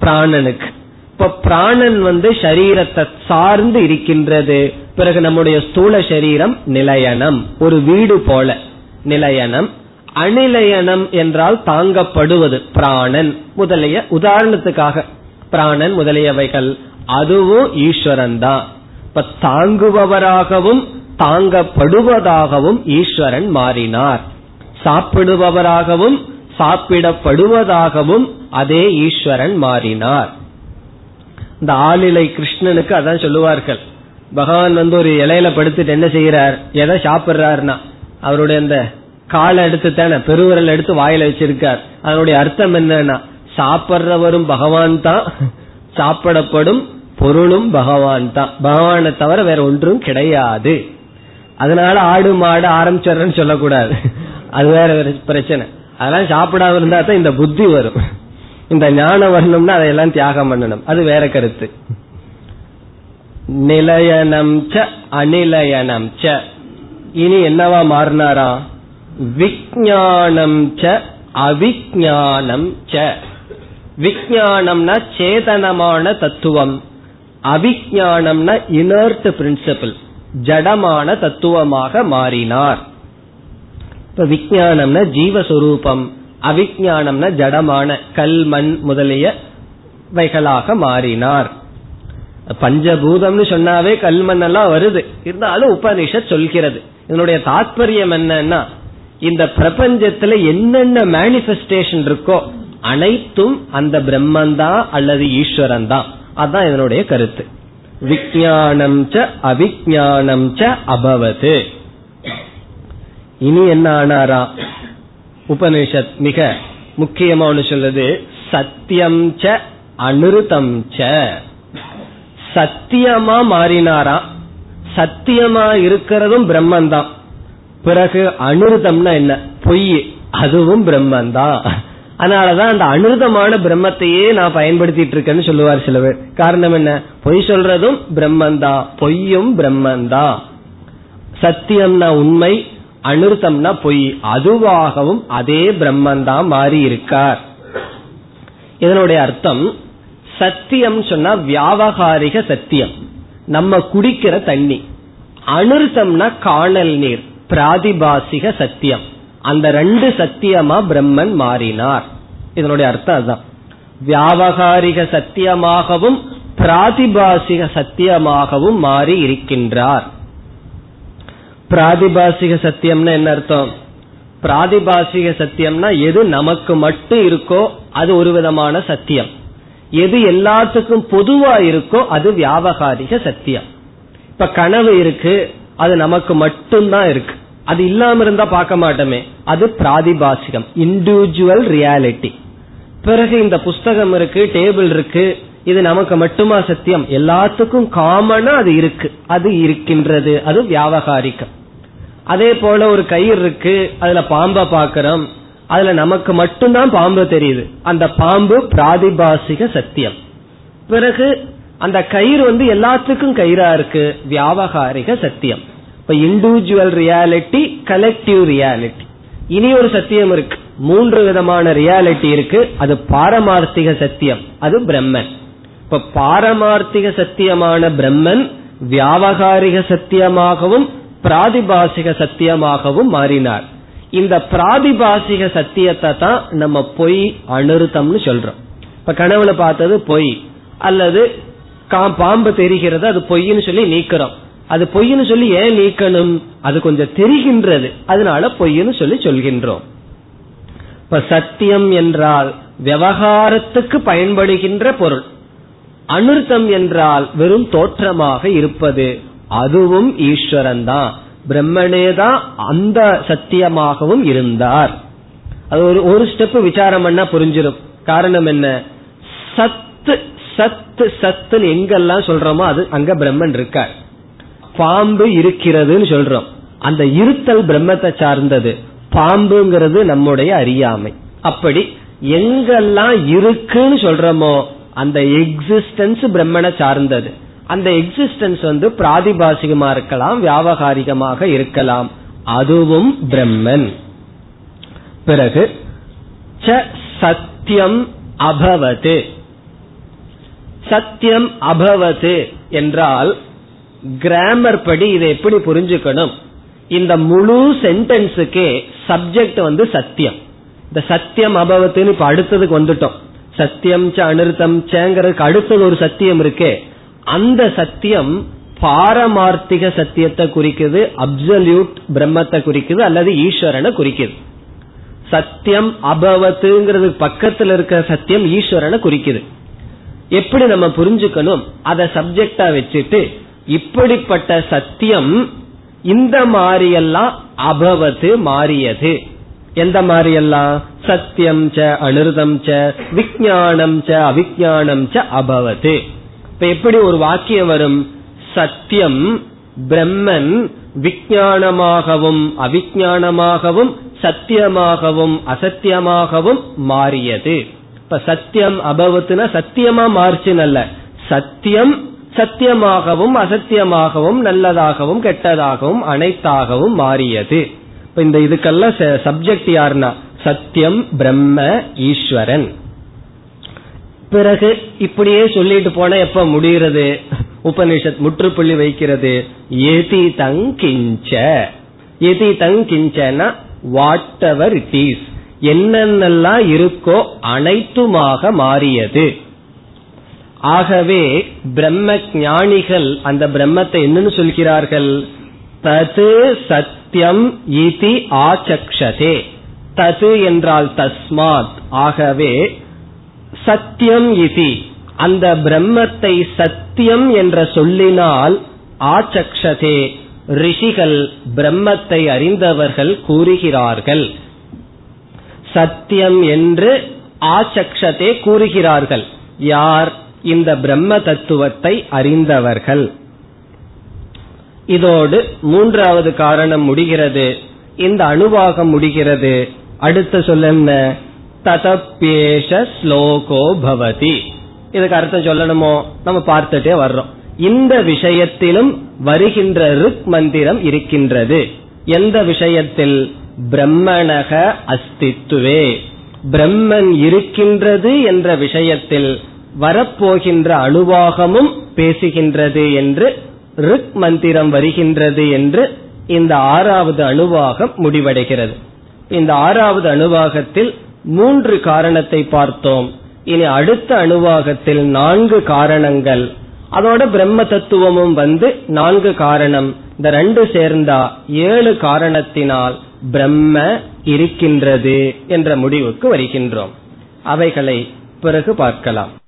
பிராணனுக்கு. இப்ப பிராணன் வந்து சரீரத்தை சார்ந்து இருக்கின்றது. பிறகு நம்முடைய ஸ்தூல சரீரம் நிலையனம். ஒரு வீடு போல நிலையனம். அநிலையனம் என்றால் தாங்கப்படுவது பிராணன் முதலிய உதாரணத்துக்காக. பிராணன் முதலியவைகள் அதுவும் ஈஸ்வரன் தான் இப்ப தாங்குபவராகவும் தாங்கப்படுவதாகவும் ஈஸ்வரன் மாறினார். சாப்பிடுபவராகவும் சாப்பிடப்படுவதாகவும் அதே ஈஸ்வரன் மாறினார். இந்த ஆளிலை கிருஷ்ணனுக்கு அதான் சொல்லுவார்கள். பகவான் வந்து ஒரு இலையில படுத்துட்டு என்ன செய்யறார் எதை சாப்பிடுறாருன்னா அவருடைய அந்த காலை எடுத்து தானே பெருவிரல் எடுத்து வாயில வச்சிருக்கார். அதனுடைய அர்த்தம் என்னன்னா சாப்பிட்றவரும் பகவான் தான் சாப்பிடப்படும் பொருளும் பகவான் தான். பகவானை தவிர வேற ஒன்றும் கிடையாது. அதனால ஆடு மாடு ஆரம்பிச்சிடறேன்னு சொல்லக்கூடாது. அது வேற பிரச்சனை. அதெல்லாம் சாப்பிடாம இருந்தா தான் இந்த புத்தி வரும். இந்த ஞானம் வரணும்னா அதையெல்லாம் தியாகம் பண்ணணும். அது வேற கருத்து. நிலையனம் ச அநிலையனம் ச. இனி என்னவா மாறினாரா? விஜயானம் ச அவிஜானம் ச. விஜயானம்னா சேதனமான தத்துவம். அவிஜானம்னா இனர்ட் பிரின்சிபிள் ஜடமான தத்துவமாக மாறினார். இப்ப விஜயானம்னா ஜீவஸ்வரூபம். அவிஜானம்னா ஜடமான கல் மண் முதலிய வைகளாக மாறினார். பஞ்சபூதம்னு சொன்னாவே கல்மண் எல்லாம் வருது. இருந்தாலும் உபனிஷத் சொல்கிறது. இதனுடைய தாத்பரியம் என்னன்னா இந்த பிரபஞ்சத்துல என்னென்ன மேனிபெஸ்டேஷன் இருக்கோ அனைத்தும் அந்த பிரம்மந்தான் அல்லது ஈஸ்வரன் தான் அதான் இதனுடைய கருத்து. விஜயானம் ச அவிஜானம் ச அபவது. இனி என்ன ஆனாரா? உபனிஷத் மிக முக்கியமா ஒன்று சொல்றது சத்தியம் ச அனுருதம் ச. சத்தியமா மாறினாராம் சத்தியமா இருக்கிறதும் பிரம்மன் தான் பிறகு அனுருதம்னா என்ன? பொய் அதுவும் பிரம்மன் தான் அதனாலதான் அந்த அனுருதமான பிரம்மத்தையே நான் பயன்படுத்திட்டு இருக்கேன்னு சொல்லுவார் சில பேர் காரணம் என்ன? பொய் சொல்றதும் பிரம்மந்தான் பொய்யும் பிரம்மந்தான். சத்தியம்னா உண்மை அனுர்த்தம்னா பொய். அதுவாகவும் அதே பிரம்மந்தான் மாறி இருக்கார் இதனுடைய அர்த்தம் சத்தியம் சொன்னா வியாபகாரிக சத்தியம். நம்ம குடிக்கிற தண்ணி. அனுர்த்தம்னா காணல் நீர் பிராதிபாசிக சத்தியம். அந்த ரெண்டு சத்தியமா பிரம்மன் மாறினார். இதனுடைய அர்த்தம் அதுதான். வியாபகாரிக சத்தியமாகவும் பிராதிபாசிக சத்தியமாகவும் மாறி இருக்கின்றார். பிராதிபாசிக சத்தியம்னா என்ன அர்த்தம்? பிராதிபாசிக சத்தியம்னா எது நமக்கு மட்டும் இருக்கோ அது ஒரு விதமான சத்தியம். எது எல்லாத்துக்கும் பொதுவா இருக்கோ அது வியாபகாரிக சத்தியம். இப்ப கனவு இருக்கு அது நமக்கு மட்டும்தான் இருக்கு. அது இல்லாம இருந்தா பார்க்க மாட்டோமே. அது பிராதிபாசிகம் இண்டிவிஜுவல் ரியாலிட்டி பிறகு இந்த புஸ்தகம் இருக்கு டேபிள் இருக்கு இது நமக்கு மட்டுமா சத்தியம்? எல்லாத்துக்கும் காமனா அது இருக்கு. அது இருக்கின்றது அது வியாபகாரிக்கம் அதே போல ஒரு கயிறு இருக்கு அதுல பாம்பை பாக்கிறோம் அதுல நமக்கு மட்டும்தான் பாம்பு தெரியுது. அந்த பாம்பு பிராதிபாசிக சத்தியம். பிறகு அந்த கயிறு வந்து எல்லாத்துக்கும் கயிறா இருக்கு வியாபகாரிக சத்தியம். இப்ப இண்டிவிஜுவல் ரியாலிட்டி கலெக்டிவ் ரியாலிட்டி இனி ஒரு சத்தியம் இருக்கு. மூன்று விதமான ரியாலிட்டி இருக்கு. அது பாரமார்த்திக சத்தியம். அது பிரம்மன். இப்ப பாரமார்த்திக சத்தியமான பிரம்மன் வியாபகாரிக சத்தியமாகவும் பிராதிபாசிக சத்தியமாகவும் மாறினார். இந்த பிராதிபாசிக சத்தியத்தை தான் நம்ம பொய் அனுருத்தம்னு சொல்றோம். இப்ப கனவுல பார்த்தது பொய். அல்லது பாம்பு தெரிகிறது அது பொய்ன்னு சொல்லி நீக்கிறோம். அது பொய்ன்னு சொல்லி ஏன் நீக்கணும்? அது கொஞ்சம் தெரிகின்றது. அதனால பொய்ன்னு சொல்லி சொல்கின்றோம். இப்ப சத்தியம் என்றால் விவகாரத்துக்கு பயன்படுகின்ற பொருள். அனுர்த்தம் என்றால் வெறும் தோற்றமாக இருப்பது. அதுவும் ஈஸ்வரன் தான் பிரம்மனே தான் அந்த சத்தியமாகவும் இருந்தார். அது ஒரு ஒரு ஸ்டெப் விசாரம் பண்ணா புரிஞ்சிடும் காரணம் என்ன? சத்து சத்து சத்துன்னு எங்கெல்லாம் சொல்றோமோ அது அங்க பிரம்மன் இருக்கார். பாம்பு இருக்கிறதுன்னு சொல்றோம். அந்த இருத்தல் பிரம்மத்தை சார்ந்தது. பாம்புங்கிறது நம்முடைய அறியாமை. அப்படி எங்கெல்லாம் இருக்குன்னு சொல்றோமோ அந்த எக்ஸிஸ்டன்ஸ் பிரம்மனை சார்ந்தது. அந்த எக்ஸிஸ்டன்ஸ் வந்து பிராதிபாசிகமா இருக்கலாம் வியாபகாரிகமாக இருக்கலாம். அதுவும் பிரம்மன். பிறகு சத்தியம் அபவது. சத்தியம் அபவது என்றால் கிராமர் படி இதை எப்படி புரிஞ்சுக்கணும்? இந்த முழு சென்டென்ஸுக்கே சப்ஜெக்ட் வந்து சத்தியம். இந்த சத்தியம் அபவத்துன்னு இப்ப அடுத்ததுக்கு வந்துட்டோம். சத்தியம் ச அனிருத்தம் சேங்கிறதுக்கு அடுத்தது ஒரு சத்தியம் இருக்கே. அந்த சத்தியம் பாரமார்த்திக சத்தியத்தை குறிக்குது அப்சல்யூட் பிரம்மத்தை குறிக்குது அல்லது ஈஸ்வரனை குறிக்குது. சத்தியம் அபவத்துங்கிறது பக்கத்தில் இருக்கிற சத்தியம் ஈஸ்வரனை குறிக்குது. எப்படி நம்ம புரிஞ்சுக்கணும்? அதை சப்ஜெக்டா வச்சுட்டு இப்படிப்பட்ட சத்தியம் இந்த மாதிரியெல்லாம் அபவத்து மாறியது. எந்த மாதிரியெல்லாம் சத்தியம் ச அனிருதம் ச விஜயானம் ச அவிஜானம் ச அபவத்து. இப்ப எப்படி ஒரு வாக்கியம் வரும்? சத்தியம் பிரம்மன் விஜயானமாகவும் அவிஜானமாகவும் சத்தியமாகவும் அசத்தியமாகவும் மாறியது. இப்ப சத்தியம் அபவத்துனா சத்தியமா மாறுச்சுன்னு அல்ல. சத்தியம் சத்தியமாகவும் அசத்தியமாகவும் நல்லதாகவும் கெட்டதாகவும் அனைத்தாகவும் மாறியது. இப்ப இந்த இதுக்கெல்லாம் சப்ஜெக்ட் யாருன்னா? சத்தியம் பிரம்ம ஈஸ்வரன். பிறகு இப்படியே சொல்லிட்டு போன எப்ப முடிகிறது? உபனிஷத் முற்றுப்புள்ளி வைக்கிறது. எதி தங்கிஞ்ச. எதி தங்கிஞ்சனா வாட் எவர் இட் இஸ். என்னென்னலாம் இருக்கோ அனைத்துமாக மாறியது. ஆகவே பிரம்ம ஞானிகள் அந்த பிரம்மத்தை என்னன்னு சொல்கிறார்கள்? தது சத்தியம் இதி ஆச்சக்ஷதே. தது என்றால் தஸ்மாத். ஆகவே சத்தியம் இதி அந்த பிரம்மத்தை சத்தியம் என்ற சொல்லினால் ஆச்சக்ஷதே. ரிஷிகள் பிரம்மத்தை அறிந்தவர்கள் கூறுகிறார்கள். சத்தியம் என்று ஆச்சக்ஷதே கூறுகிறார்கள். யார்? இந்த பிரம்ம தத்துவத்தை அறிந்தவர்கள். இதோடு மூன்றாவது காரணம் முடிகிறது. இந்த அணுவாகம் முடிகிறது. அடுத்த சொல்ல என்ன? ததப்பேஷ ஸ்லோகோ பவதி இதுக்கு அர்த்தம் சொல்லணுமோ? நம்ம பார்த்துட்டே வர்றோம். இந்த விஷயத்திலும் வருகின்ற ருக் மந்திரம் இருக்கின்றது. எந்த விஷயத்தில்? பிரம்மணக அஸ்தித்துவே. பிரம்மன் இருக்கின்றது என்ற விஷயத்தில் வரப்போகின்ற அணுவாகமும் பேசுகின்றது என்று ருக் மந்திரம் வருகின்றது என்று இந்த ஆறாவது அணுவாகம் முடிவடைகிறது. இந்த ஆறாவது அணுவாகத்தில் மூன்று காரணத்தை பார்த்தோம் இனி அடுத்த அணுவாகத்தில் நான்கு காரணங்கள் அதோட பிரம்ம தத்துவமும் வந்து நான்கு காரணம் இந்த ரெண்டு சேர்ந்தா ஏழு காரணத்தினால் பிரம்ம இருக்கின்றது என்ற முடிவுக்கு வருகின்றோம் அவைகளை பிறகு பார்க்கலாம்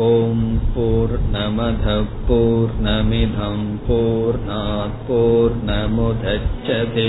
ॐ पूर्णमधः पूर्णमिधं पूर्णात् पूर्णमुदच्छते